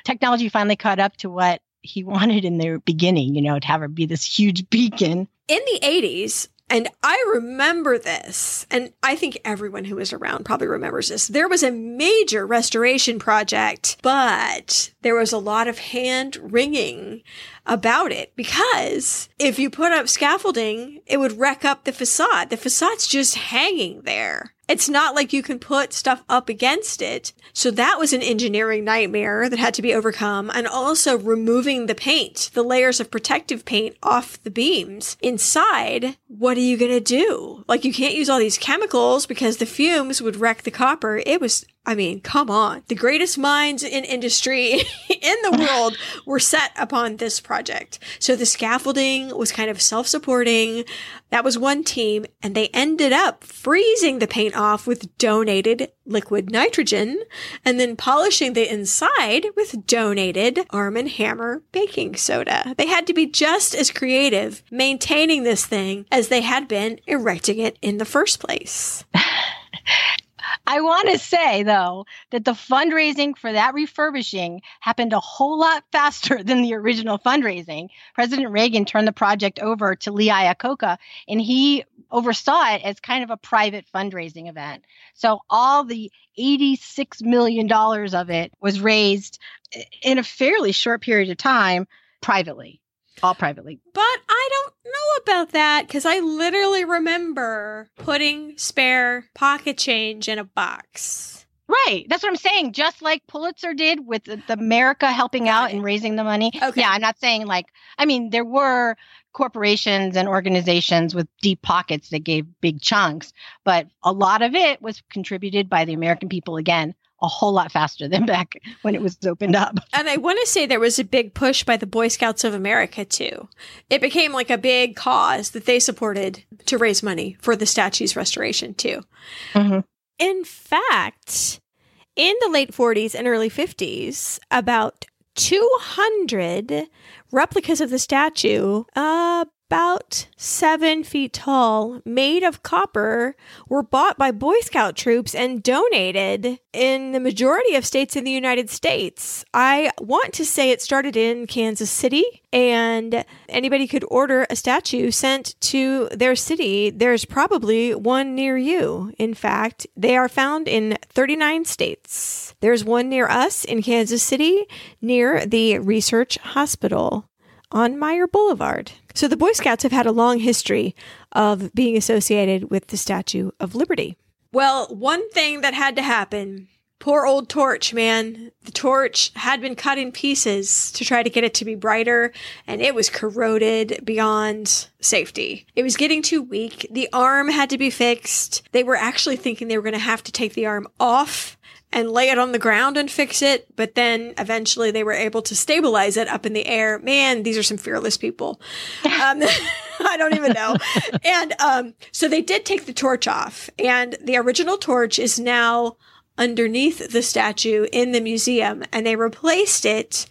Technology finally caught up to what he wanted in the beginning, you know, to have her be this huge beacon. in the 80s, and I remember this, and I think everyone who was around probably remembers this. There was a major restoration project, but there was a lot of hand wringing about it because if you put up scaffolding, it would wreck up the facade. The facade's just hanging there. It's not like you can put stuff up against it. So that was an engineering nightmare that had to be overcome. And also removing the paint, the layers of protective paint off the beams inside. What are you going to do? Like you can't use all these chemicals because the fumes would wreck the copper. It was I mean, come on. The greatest minds in industry in the world were set upon this project. So the scaffolding was kind of self supporting. That was one team, and they ended up freezing the paint off with donated liquid nitrogen and then polishing the inside with donated Arm & Hammer baking soda. They had to be just as creative maintaining this thing as they had been erecting it in the first place. I want to say, though, that the fundraising for that refurbishing happened a whole lot faster than the original fundraising. President Reagan turned the project over to Lee Iacocca, and he oversaw it as kind of a private fundraising event. So all the $86 million of it was raised eh, in a fairly short period of time privately, all privately. But I don't know about that because I literally remember putting spare pocket change in a box. Right. That's what I'm saying. Just like Pulitzer did with the, the America helping out and raising the money. Okay. Yeah, I'm not saying like, I mean, there were corporations and organizations with deep pockets that gave big chunks, but a lot of it was contributed by the American people again, a whole lot faster than back when it was opened up. And I want to say there was a big push by the Boy Scouts of America too. It became like a big cause that they supported to raise money for the statue's restoration too. Mhm. In fact, in the late 40s and early 50s, about 200 replicas of the statue, about seven feet tall, made of copper, were bought by Boy Scout troops and donated in the majority of states in the United States. I want to say it started in Kansas City, and anybody could order a statue sent to their city. There's probably one near you. In fact, they are found in 39 states. There's one near us in Kansas City, near the Research Hospital on Meyer Boulevard. So the Boy Scouts have had a long history of being associated with the Statue of Liberty. Well, one thing that had to happen poor old torch, man. The torch had been cut in pieces to try to get it to be brighter, and it was corroded beyond safety. It was getting too weak. The arm had to be fixed. They were actually thinking they were going to have to take the arm off and lay it on the ground and fix it. But then eventually they were able to stabilize it up in the air. Man, these are some fearless people. Um, I don't even know. and um, so they did take the torch off, and the original torch is now underneath the statue in the museum, and they replaced it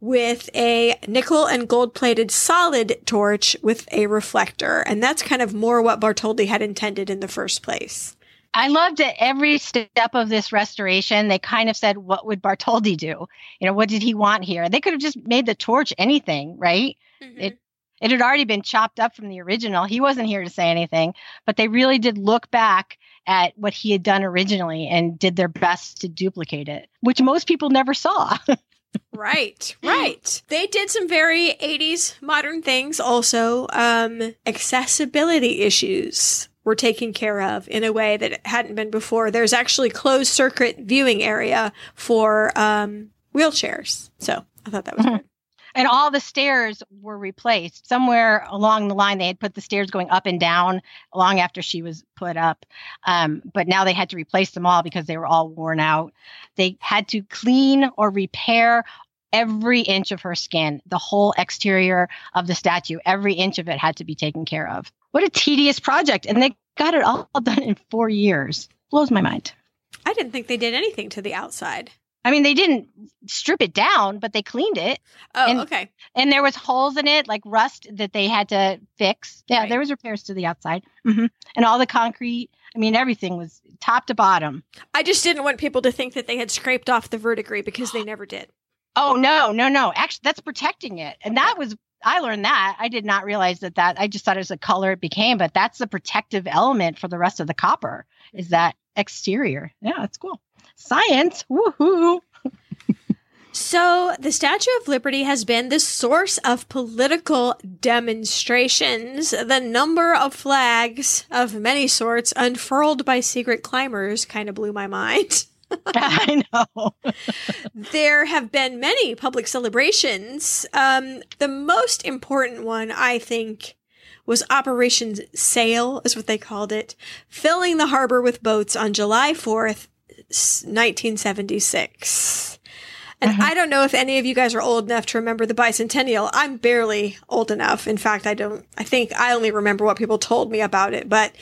with a nickel and gold plated solid torch with a reflector. And that's kind of more what Bartholdi had intended in the first place. I loved it. Every step of this restoration, they kind of said, what would Bartholdi do? You know, what did he want here? They could have just made the torch anything, right? It it had already been chopped up from the original. He wasn't here to say anything, but they really did look back at what he had done originally and did their best to duplicate it, which most people never saw. Right, right. They did some very 80s modern things also. Um, accessibility issues were taken care of in a way that hadn't been before. There's actually closed circuit viewing area for um, wheelchairs. So I thought that was Mhm. good. and all the stairs were replaced. Somewhere along the line, they had put the stairs going up and down long after she was put up. Um, but now they had to replace them all because they were all worn out. They had to clean or repair every inch of her skin, the whole exterior of the statue, every inch of it had to be taken care of. What a tedious project. And they got it all done in four years. Blows my mind. I didn't think they did anything to the outside. I mean, they didn't strip it down, but they cleaned it. Oh, And- okay. and there was holes in it like rust that they had to fix yeah Right. there was repairs to the outside hmm and all the concrete i mean everything was top to bottom I just didn't want people to think that they had scraped off the verdigris because they never did. Oh no no no. Actually that's protecting it. And that was i learned that. I did not realize that that i just thought it was a color it became but that's the protective element for the rest of the copper is that exterior. Yeah that's cool. Science woohoo! So, the Statue of Liberty has been the source of political demonstrations. The number of flags of many sorts unfurled by secret climbers kind of blew my mind. i know there have been many public celebrations. Um, the most important one, I think, was Operation Sail, is what they called it, filling the harbor with boats on July 4th, 1976. And I don't know if any of you guys are old enough to remember the bicentennial. I'm barely old enough. In fact, I don't, I think I only remember what people told me about it, but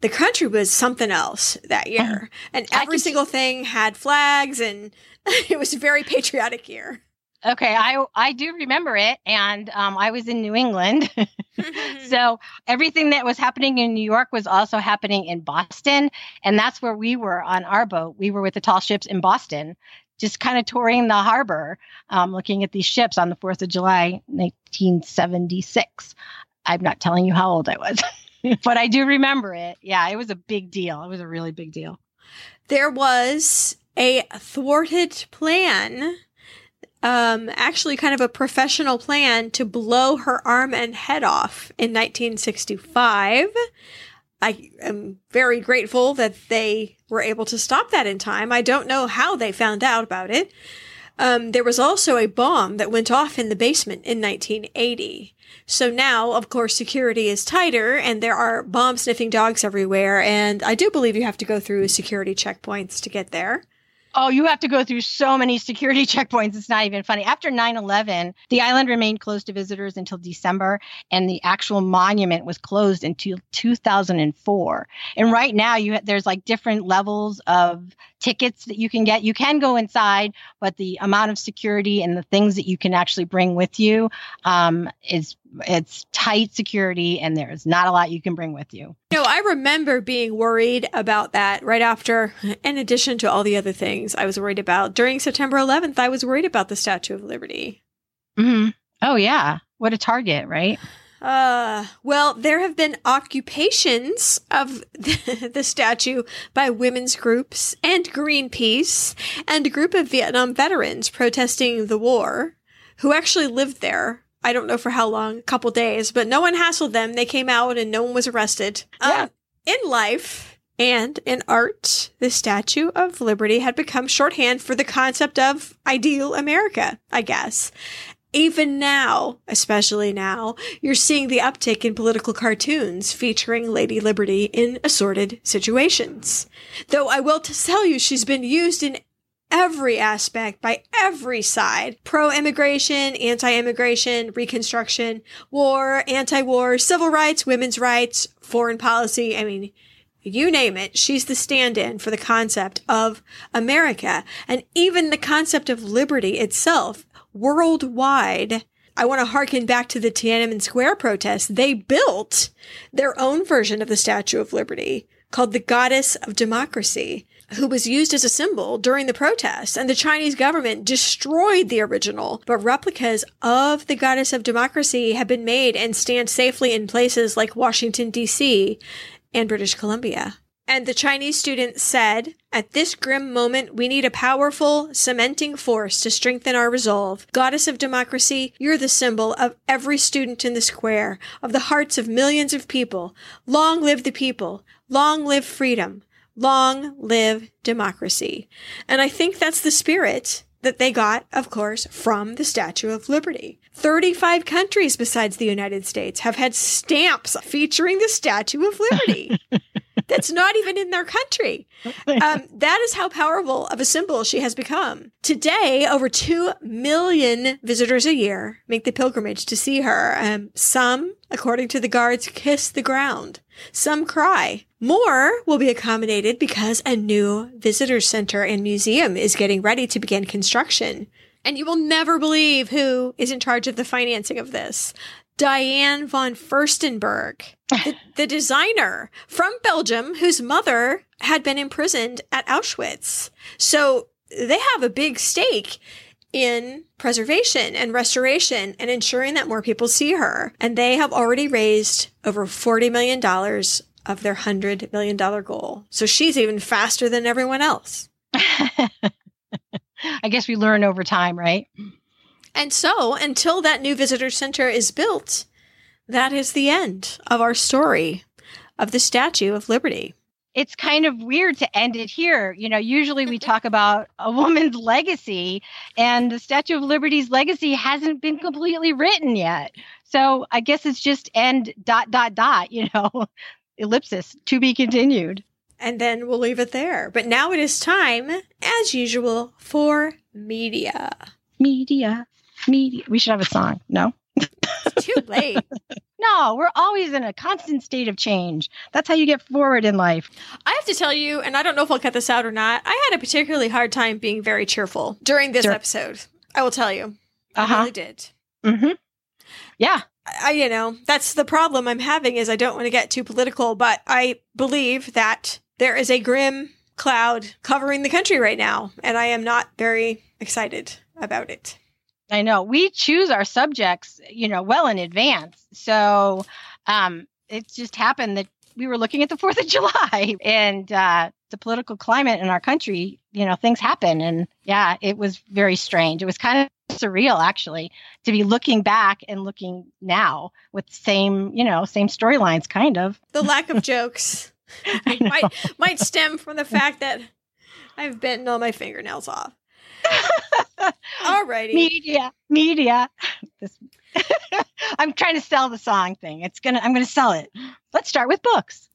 the country was something else that year. And every single thing had flags and it was a very patriotic year. okay i i do remember it and um, i was in new england So everything that was happening in New York was also happening in Boston. And that's where we were on our boat. We were with the tall ships in Boston, just kind of touring the harbor, um, looking at these ships on the 4th of July, 1976. I'm not telling you how old I was, but I do remember it. Yeah, it was a big deal. It was a really big deal. there was a thwarted plan um actually kind of a professional plan to blow her arm and head off in 1965 I am very grateful that they were able to stop that in time. I don't know how they found out about it. Um, there was also a bomb that went off in the basement in 1980. So now, of course, security is tighter and there are bomb sniffing dogs everywhere. And I do believe you have to go through security checkpoints to get there. Oh, you have to go through so many security checkpoints. It's not even funny. After 9 11, the island remained closed to visitors until December, and the actual monument was closed until 2004. And right now, you there's like different levels of tickets that you can get. You can go inside, but the amount of security and the things that you can actually bring with you um, is it's tight security and there's not a lot you can bring with you. No, I remember being worried about that right after, in addition to all the other things I was worried about. During September 11th, I was worried about the Statue of Liberty. Mm-hmm. Oh, yeah. What a target, right? Uh, well, there have been occupations of the, the statue by women's groups and Greenpeace and a group of Vietnam veterans protesting the war who actually lived there. I don't know for how long, a couple days, but no one hassled them. They came out and no one was arrested. Yeah. Um, in life and in art, the Statue of Liberty had become shorthand for the concept of ideal America, I guess even now, especially now, you're seeing the uptick in political cartoons featuring Lady Liberty in assorted situations. Though I will tell you, she's been used in every aspect by every side pro immigration, anti immigration, reconstruction, war, anti war, civil rights, women's rights, foreign policy. I mean, you name it, she's the stand in for the concept of America and even the concept of liberty itself worldwide. I want to harken back to the Tiananmen Square protests. They built their own version of the Statue of Liberty called the Goddess of Democracy, who was used as a symbol during the protests. And the Chinese government destroyed the original, but replicas of the Goddess of Democracy have been made and stand safely in places like Washington, D.C. and British Columbia. And the Chinese student said, At this grim moment, we need a powerful, cementing force to strengthen our resolve. Goddess of democracy, you're the symbol of every student in the square, of the hearts of millions of people. Long live the people. Long live freedom. Long live democracy. And I think that's the spirit that they got, of course, from the Statue of Liberty. 35 countries besides the United States have had stamps featuring the Statue of Liberty. that's not even in their country. Um, that is how powerful of a symbol she has become. Today, over 2 million visitors a year make the pilgrimage to see her. Um, some, according to the guards, kiss the ground. Some cry. More will be accommodated because a new visitor center and museum is getting ready to begin construction. And you will never believe who is in charge of the financing of this. Diane von Furstenberg, the, the, designer from Belgium, whose mother had been imprisoned at Auschwitz. So they have a big stake in preservation and restoration and ensuring that more people see her. And they have already raised over $40 million of their $100 million goal. So she's even faster than everyone else. I guess we learn over time, right? And so, until that new visitor center is built, that is the end of our story of the Statue of Liberty. It's kind of weird to end it here. You know, usually we talk about a woman's legacy, and the Statue of Liberty's legacy hasn't been completely written yet. So I guess it's just end dot dot dot, you know, ellipsis to be continued. And then we'll leave it there. But now it is time, as usual, for media. Media media. We should have a song. No? too late. no, we're always in a constant state of change. That's how you get forward in life. I have to tell you, and I don't know if I'll cut this out or not, I had a particularly hard time being very cheerful during this episode. I will tell you. Uh-huh. I really did. Mm-hmm. Yeah. I, you know, that's the problem I'm having is I don't want to get too political, but I believe that there is a grim cloud covering the country right now, and I am not very excited about it. I know we choose our subjects, you know, well in advance. So um, it just happened that we were looking at the 4th of July and uh, the political climate in our country, you know, things happen. And yeah, it was very strange. It was kind of surreal actually to be looking back and looking now with same, you know, same storylines kind of. The lack of jokes might might stem from the fact that I've bitten all my fingernails off. Alrighty. Media. Media. This, I'm trying to sell the song thing. It's gonna I'm gonna sell it. Let's start with books.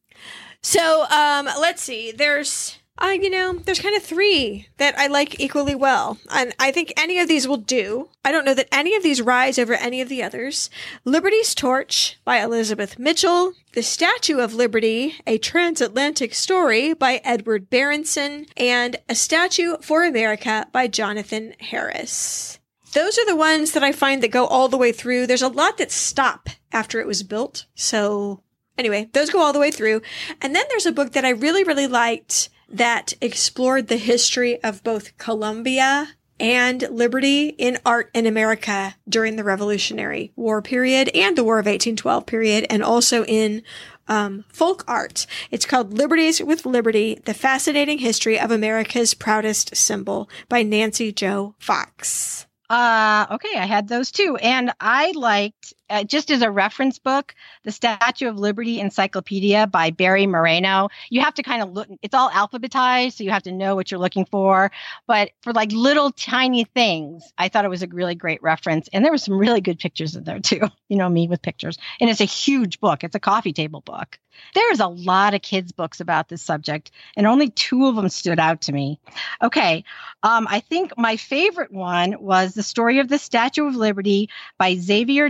So um let's see. There's uh, you know, there's kind of three that I like equally well. And I think any of these will do. I don't know that any of these rise over any of the others. Liberty's Torch by Elizabeth Mitchell. The Statue of Liberty, A Transatlantic Story by Edward Berenson. And A Statue for America by Jonathan Harris. Those are the ones that I find that go all the way through. There's a lot that stop after it was built. So anyway, those go all the way through. And then there's a book that I really, really liked that explored the history of both Columbia and liberty in art in America during the Revolutionary War period and the War of 1812 period, and also in um, folk art. It's called Liberties with Liberty The Fascinating History of America's Proudest Symbol by Nancy Jo Fox. Uh, okay, I had those too. And I liked, uh, just as a reference book, The Statue of Liberty Encyclopedia by Barry Moreno. You have to kind of look, it's all alphabetized, so you have to know what you're looking for. But for like little tiny things, I thought it was a really great reference. And there were some really good pictures in there too. You know, me with pictures. And it's a huge book, it's a coffee table book. There's a lot of kids' books about this subject, and only two of them stood out to me. Okay, um, I think my favorite one was The Story of the Statue of Liberty by Xavier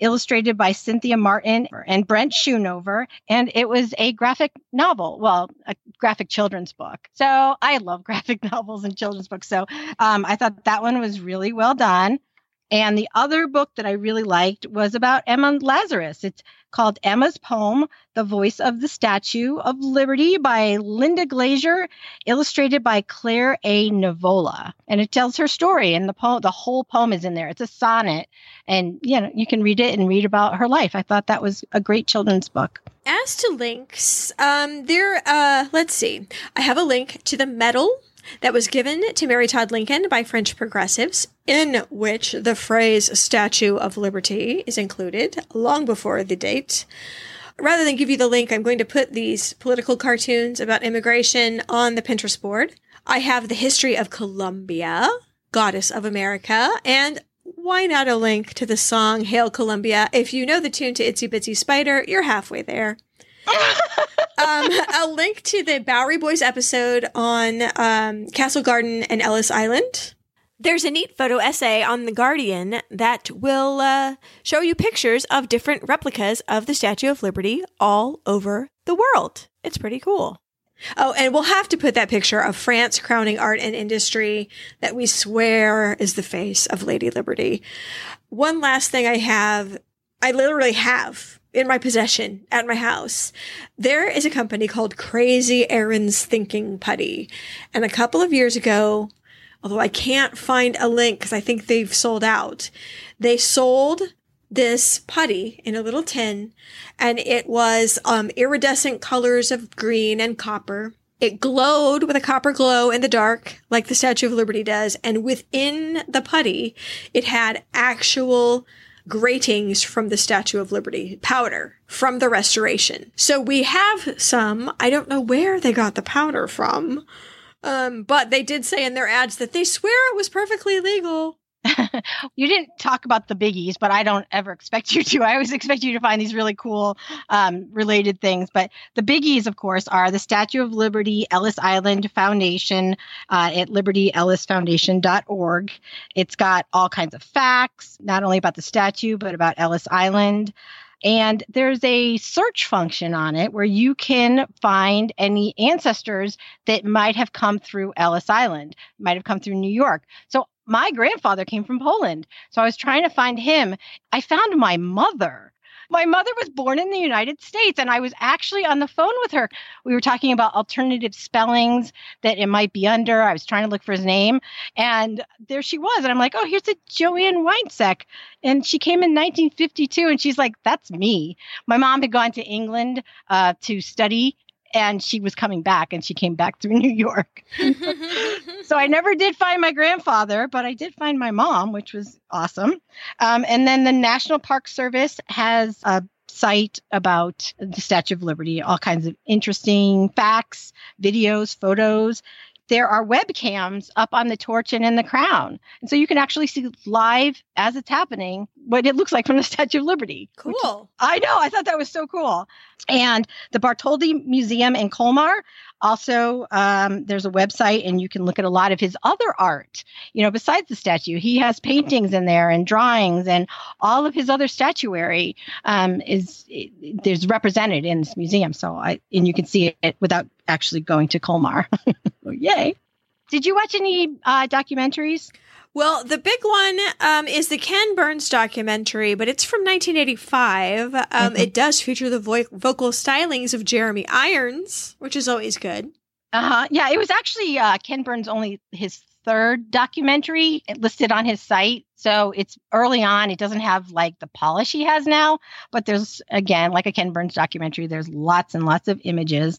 Illustrated by Cynthia Martin and Brent Schoonover, and it was a graphic novel, well, a graphic children's book. So I love graphic novels and children's books, so um, I thought that one was really well done. And the other book that I really liked was about Emma Lazarus. It's called Emma's Poem, The Voice of the Statue of Liberty by Linda Glaser, illustrated by Claire A. Nivola. And it tells her story and the poem, the whole poem is in there. It's a sonnet and you know, you can read it and read about her life. I thought that was a great children's book. As to links, um, there, uh, let's see. I have a link to the medal that was given to Mary Todd Lincoln by French progressives, in which the phrase Statue of Liberty is included long before the date. Rather than give you the link, I'm going to put these political cartoons about immigration on the Pinterest board. I have the history of Columbia, goddess of America, and why not a link to the song Hail Columbia? If you know the tune to Itsy Bitsy Spider, you're halfway there um, a link to the Bowery Boys episode on um, Castle Garden and Ellis Island. There's a neat photo essay on The Guardian that will uh, show you pictures of different replicas of the Statue of Liberty all over the world. It's pretty cool. Oh, and we'll have to put that picture of France crowning art and industry that we swear is the face of Lady Liberty. One last thing I have, I literally have in my possession at my house. There is a company called Crazy Aaron's Thinking Putty. And a couple of years ago, although I can't find a link because I think they've sold out, they sold this putty in a little tin and it was um, iridescent colors of green and copper. It glowed with a copper glow in the dark, like the Statue of Liberty does. And within the putty, it had actual gratings from the Statue of Liberty, powder from the restoration. So we have some. I don't know where they got the powder from. Um, but they did say in their ads that they swear it was perfectly legal. you didn't talk about the biggies, but I don't ever expect you to. I always expect you to find these really cool um, related things. But the biggies, of course, are the Statue of Liberty Ellis Island Foundation uh, at libertyellisfoundation.org. It's got all kinds of facts, not only about the statue, but about Ellis Island. And there's a search function on it where you can find any ancestors that might have come through Ellis Island, might have come through New York. So my grandfather came from Poland. So I was trying to find him. I found my mother. My mother was born in the United States, and I was actually on the phone with her. We were talking about alternative spellings that it might be under. I was trying to look for his name, and there she was. And I'm like, oh, here's a Joanne Weinsek. And she came in 1952, and she's like, that's me. My mom had gone to England uh, to study and she was coming back and she came back through New York. so I never did find my grandfather, but I did find my mom, which was awesome. Um, and then the National Park Service has a site about the Statue of Liberty, all kinds of interesting facts, videos, photos there are webcams up on the torch and in the crown. And so you can actually see live as it's happening what it looks like from the Statue of Liberty. Cool. I know. I thought that was so cool. And the Bartholdi Museum in Colmar also, um, there's a website and you can look at a lot of his other art. You know, besides the statue, he has paintings in there and drawings, and all of his other statuary um, is there's represented in this museum. So I and you can see it without actually going to Colmar. Yay! Did you watch any uh, documentaries? Well, the big one um, is the Ken Burns documentary, but it's from 1985. Um, mm-hmm. It does feature the vo- vocal stylings of Jeremy Irons, which is always good. Uh huh. Yeah, it was actually uh, Ken Burns' only his third documentary listed on his site. So it's early on. It doesn't have like the polish he has now, but there's again, like a Ken Burns documentary, there's lots and lots of images.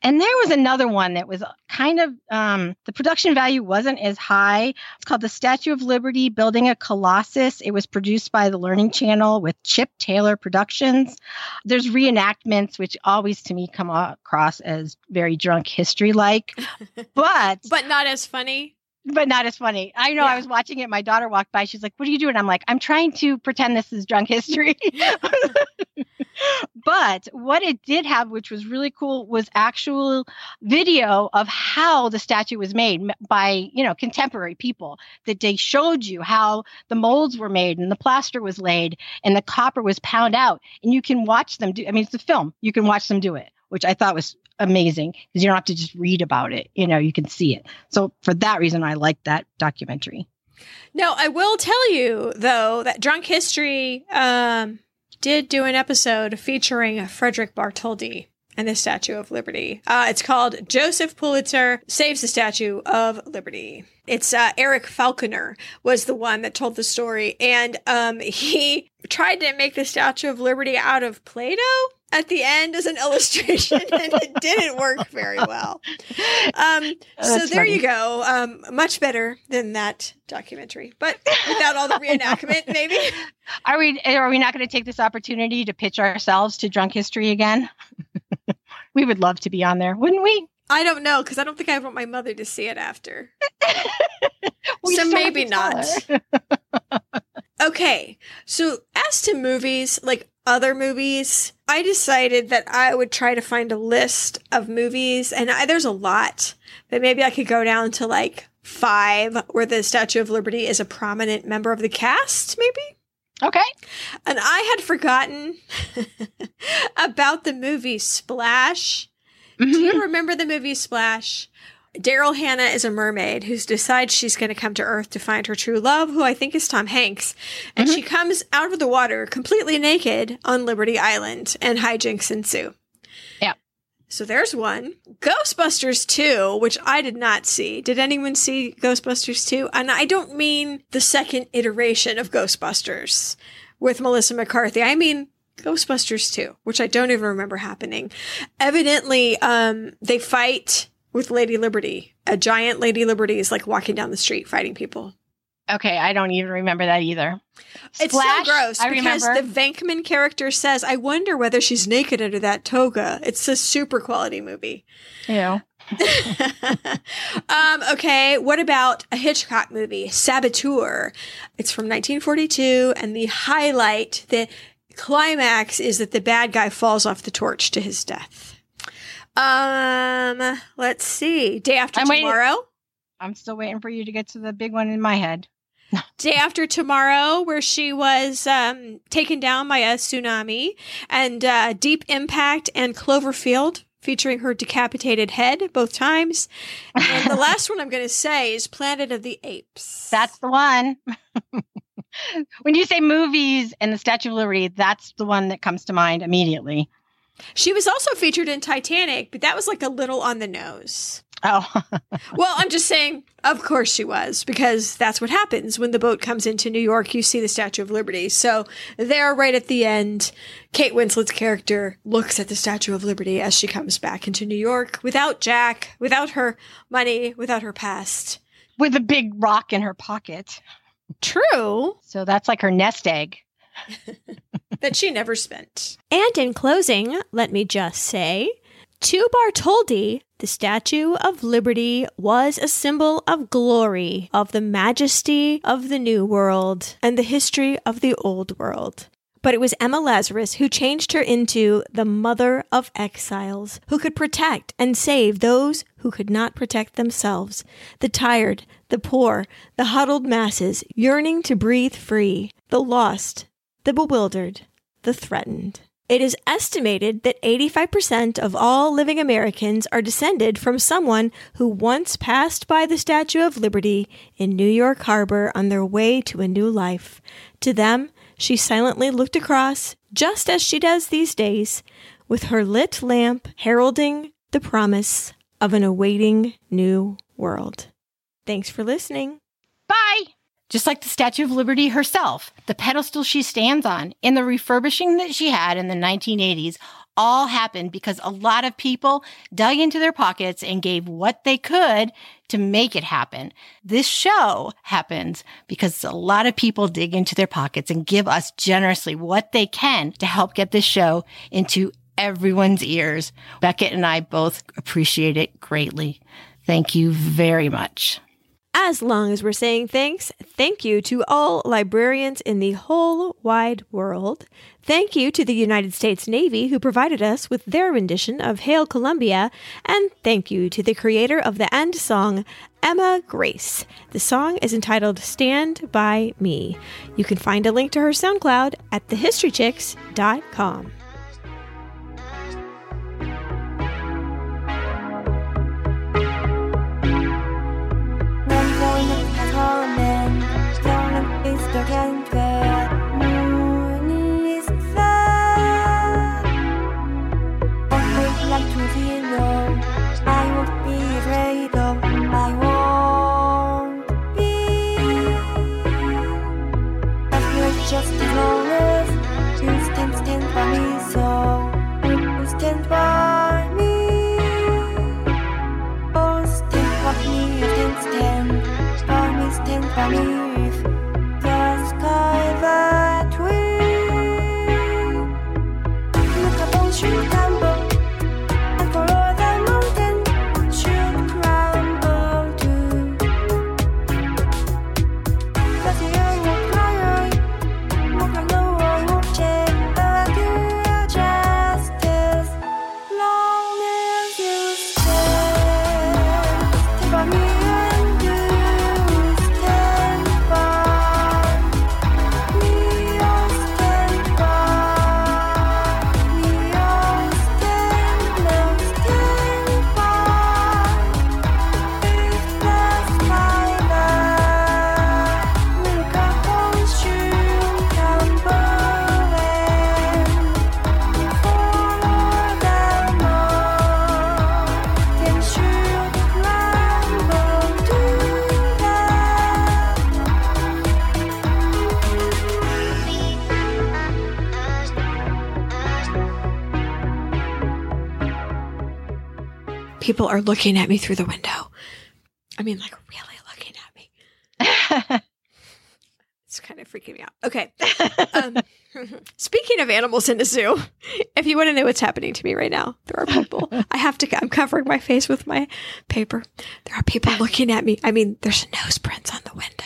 And there was another one that was kind of um, the production value wasn't as high. It's called The Statue of Liberty Building a Colossus. It was produced by the Learning Channel with Chip Taylor Productions. There's reenactments, which always to me come across as very drunk history like, but but not as funny but not as funny. I know yeah. I was watching it. My daughter walked by. She's like, What are you doing? I'm like, I'm trying to pretend this is drunk history. but what it did have, which was really cool, was actual video of how the statue was made by, you know, contemporary people. That they showed you how the molds were made and the plaster was laid and the copper was pound out. And you can watch them do I mean, it's a film. You can watch them do it, which I thought was amazing because you don't have to just read about it. You know, you can see it. So for that reason, I like that documentary. Now, I will tell you though that Drunk History um, did do an episode featuring Frederick Bartholdi and the Statue of Liberty. Uh, it's called Joseph Pulitzer Saves the Statue of Liberty. It's uh, Eric Falconer was the one that told the story, and um, he tried to make the Statue of Liberty out of Play-Doh at the end as an illustration and it didn't work very well. Um, so there funny. you go. Um, much better than that documentary, but without all the reenactment, maybe. Are we are we not going to take this opportunity to pitch ourselves to drunk history again? we would love to be on there, wouldn't we? I don't know because I don't think I want my mother to see it after. so maybe not. okay, so as to movies, like other movies, I decided that I would try to find a list of movies, and I, there's a lot, but maybe I could go down to like five where the Statue of Liberty is a prominent member of the cast, maybe? Okay. And I had forgotten about the movie Splash. Mm-hmm. Do you mm-hmm. remember the movie Splash? Daryl Hannah is a mermaid who decides she's going to come to Earth to find her true love, who I think is Tom Hanks. And mm-hmm. she comes out of the water completely naked on Liberty Island, and hijinks ensue. Yeah. So there's one. Ghostbusters 2, which I did not see. Did anyone see Ghostbusters 2? And I don't mean the second iteration of Ghostbusters with Melissa McCarthy. I mean Ghostbusters 2, which I don't even remember happening. Evidently, um, they fight with Lady Liberty. A giant Lady Liberty is like walking down the street fighting people. Okay, I don't even remember that either. It's Splash, so gross I because remember. the Venkman character says, "I wonder whether she's naked under that toga." It's a super quality movie. Yeah. um, okay, what about a Hitchcock movie, Saboteur? It's from 1942, and the highlight, the climax, is that the bad guy falls off the torch to his death. Um, let's see. Day after I'm tomorrow. Waiting. I'm still waiting for you to get to the big one in my head. Day after tomorrow, where she was um, taken down by a tsunami, and uh, Deep Impact and Cloverfield, featuring her decapitated head both times. And the last one I'm going to say is Planet of the Apes. That's the one. when you say movies and the Statue of Liberty, that's the one that comes to mind immediately. She was also featured in Titanic, but that was like a little on the nose. Oh, Well, I'm just saying, of course she was, because that's what happens when the boat comes into New York. You see the Statue of Liberty. So there, right at the end, Kate Winslet's character looks at the Statue of Liberty as she comes back into New York without Jack, without her money, without her past. with a big rock in her pocket. True. So that's like her nest egg. that she never spent. And in closing, let me just say to Bartholdi, the Statue of Liberty was a symbol of glory, of the majesty of the New World, and the history of the Old World. But it was Emma Lazarus who changed her into the mother of exiles, who could protect and save those who could not protect themselves the tired, the poor, the huddled masses yearning to breathe free, the lost, the bewildered, the threatened. It is estimated that 85% of all living Americans are descended from someone who once passed by the Statue of Liberty in New York Harbor on their way to a new life. To them, she silently looked across, just as she does these days, with her lit lamp heralding the promise of an awaiting new world. Thanks for listening. Bye. Just like the Statue of Liberty herself, the pedestal she stands on, and the refurbishing that she had in the 1980s all happened because a lot of people dug into their pockets and gave what they could to make it happen. This show happens because a lot of people dig into their pockets and give us generously what they can to help get this show into everyone's ears. Beckett and I both appreciate it greatly. Thank you very much. As long as we're saying thanks, thank you to all librarians in the whole wide world. Thank you to the United States Navy who provided us with their rendition of Hail Columbia. And thank you to the creator of the end song, Emma Grace. The song is entitled Stand By Me. You can find a link to her SoundCloud at thehistorychicks.com. Just People are looking at me through the window. I mean, like, really looking at me. It's kind of freaking me out. Okay. Um, speaking of animals in a zoo, if you want to know what's happening to me right now, there are people. I have to. I'm covering my face with my paper. There are people looking at me. I mean, there's nose prints on the window.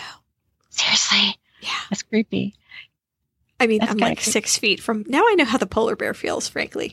Seriously, Yeah. that's creepy. I mean, That's I'm like creepy. six feet from. Now I know how the polar bear feels. Frankly,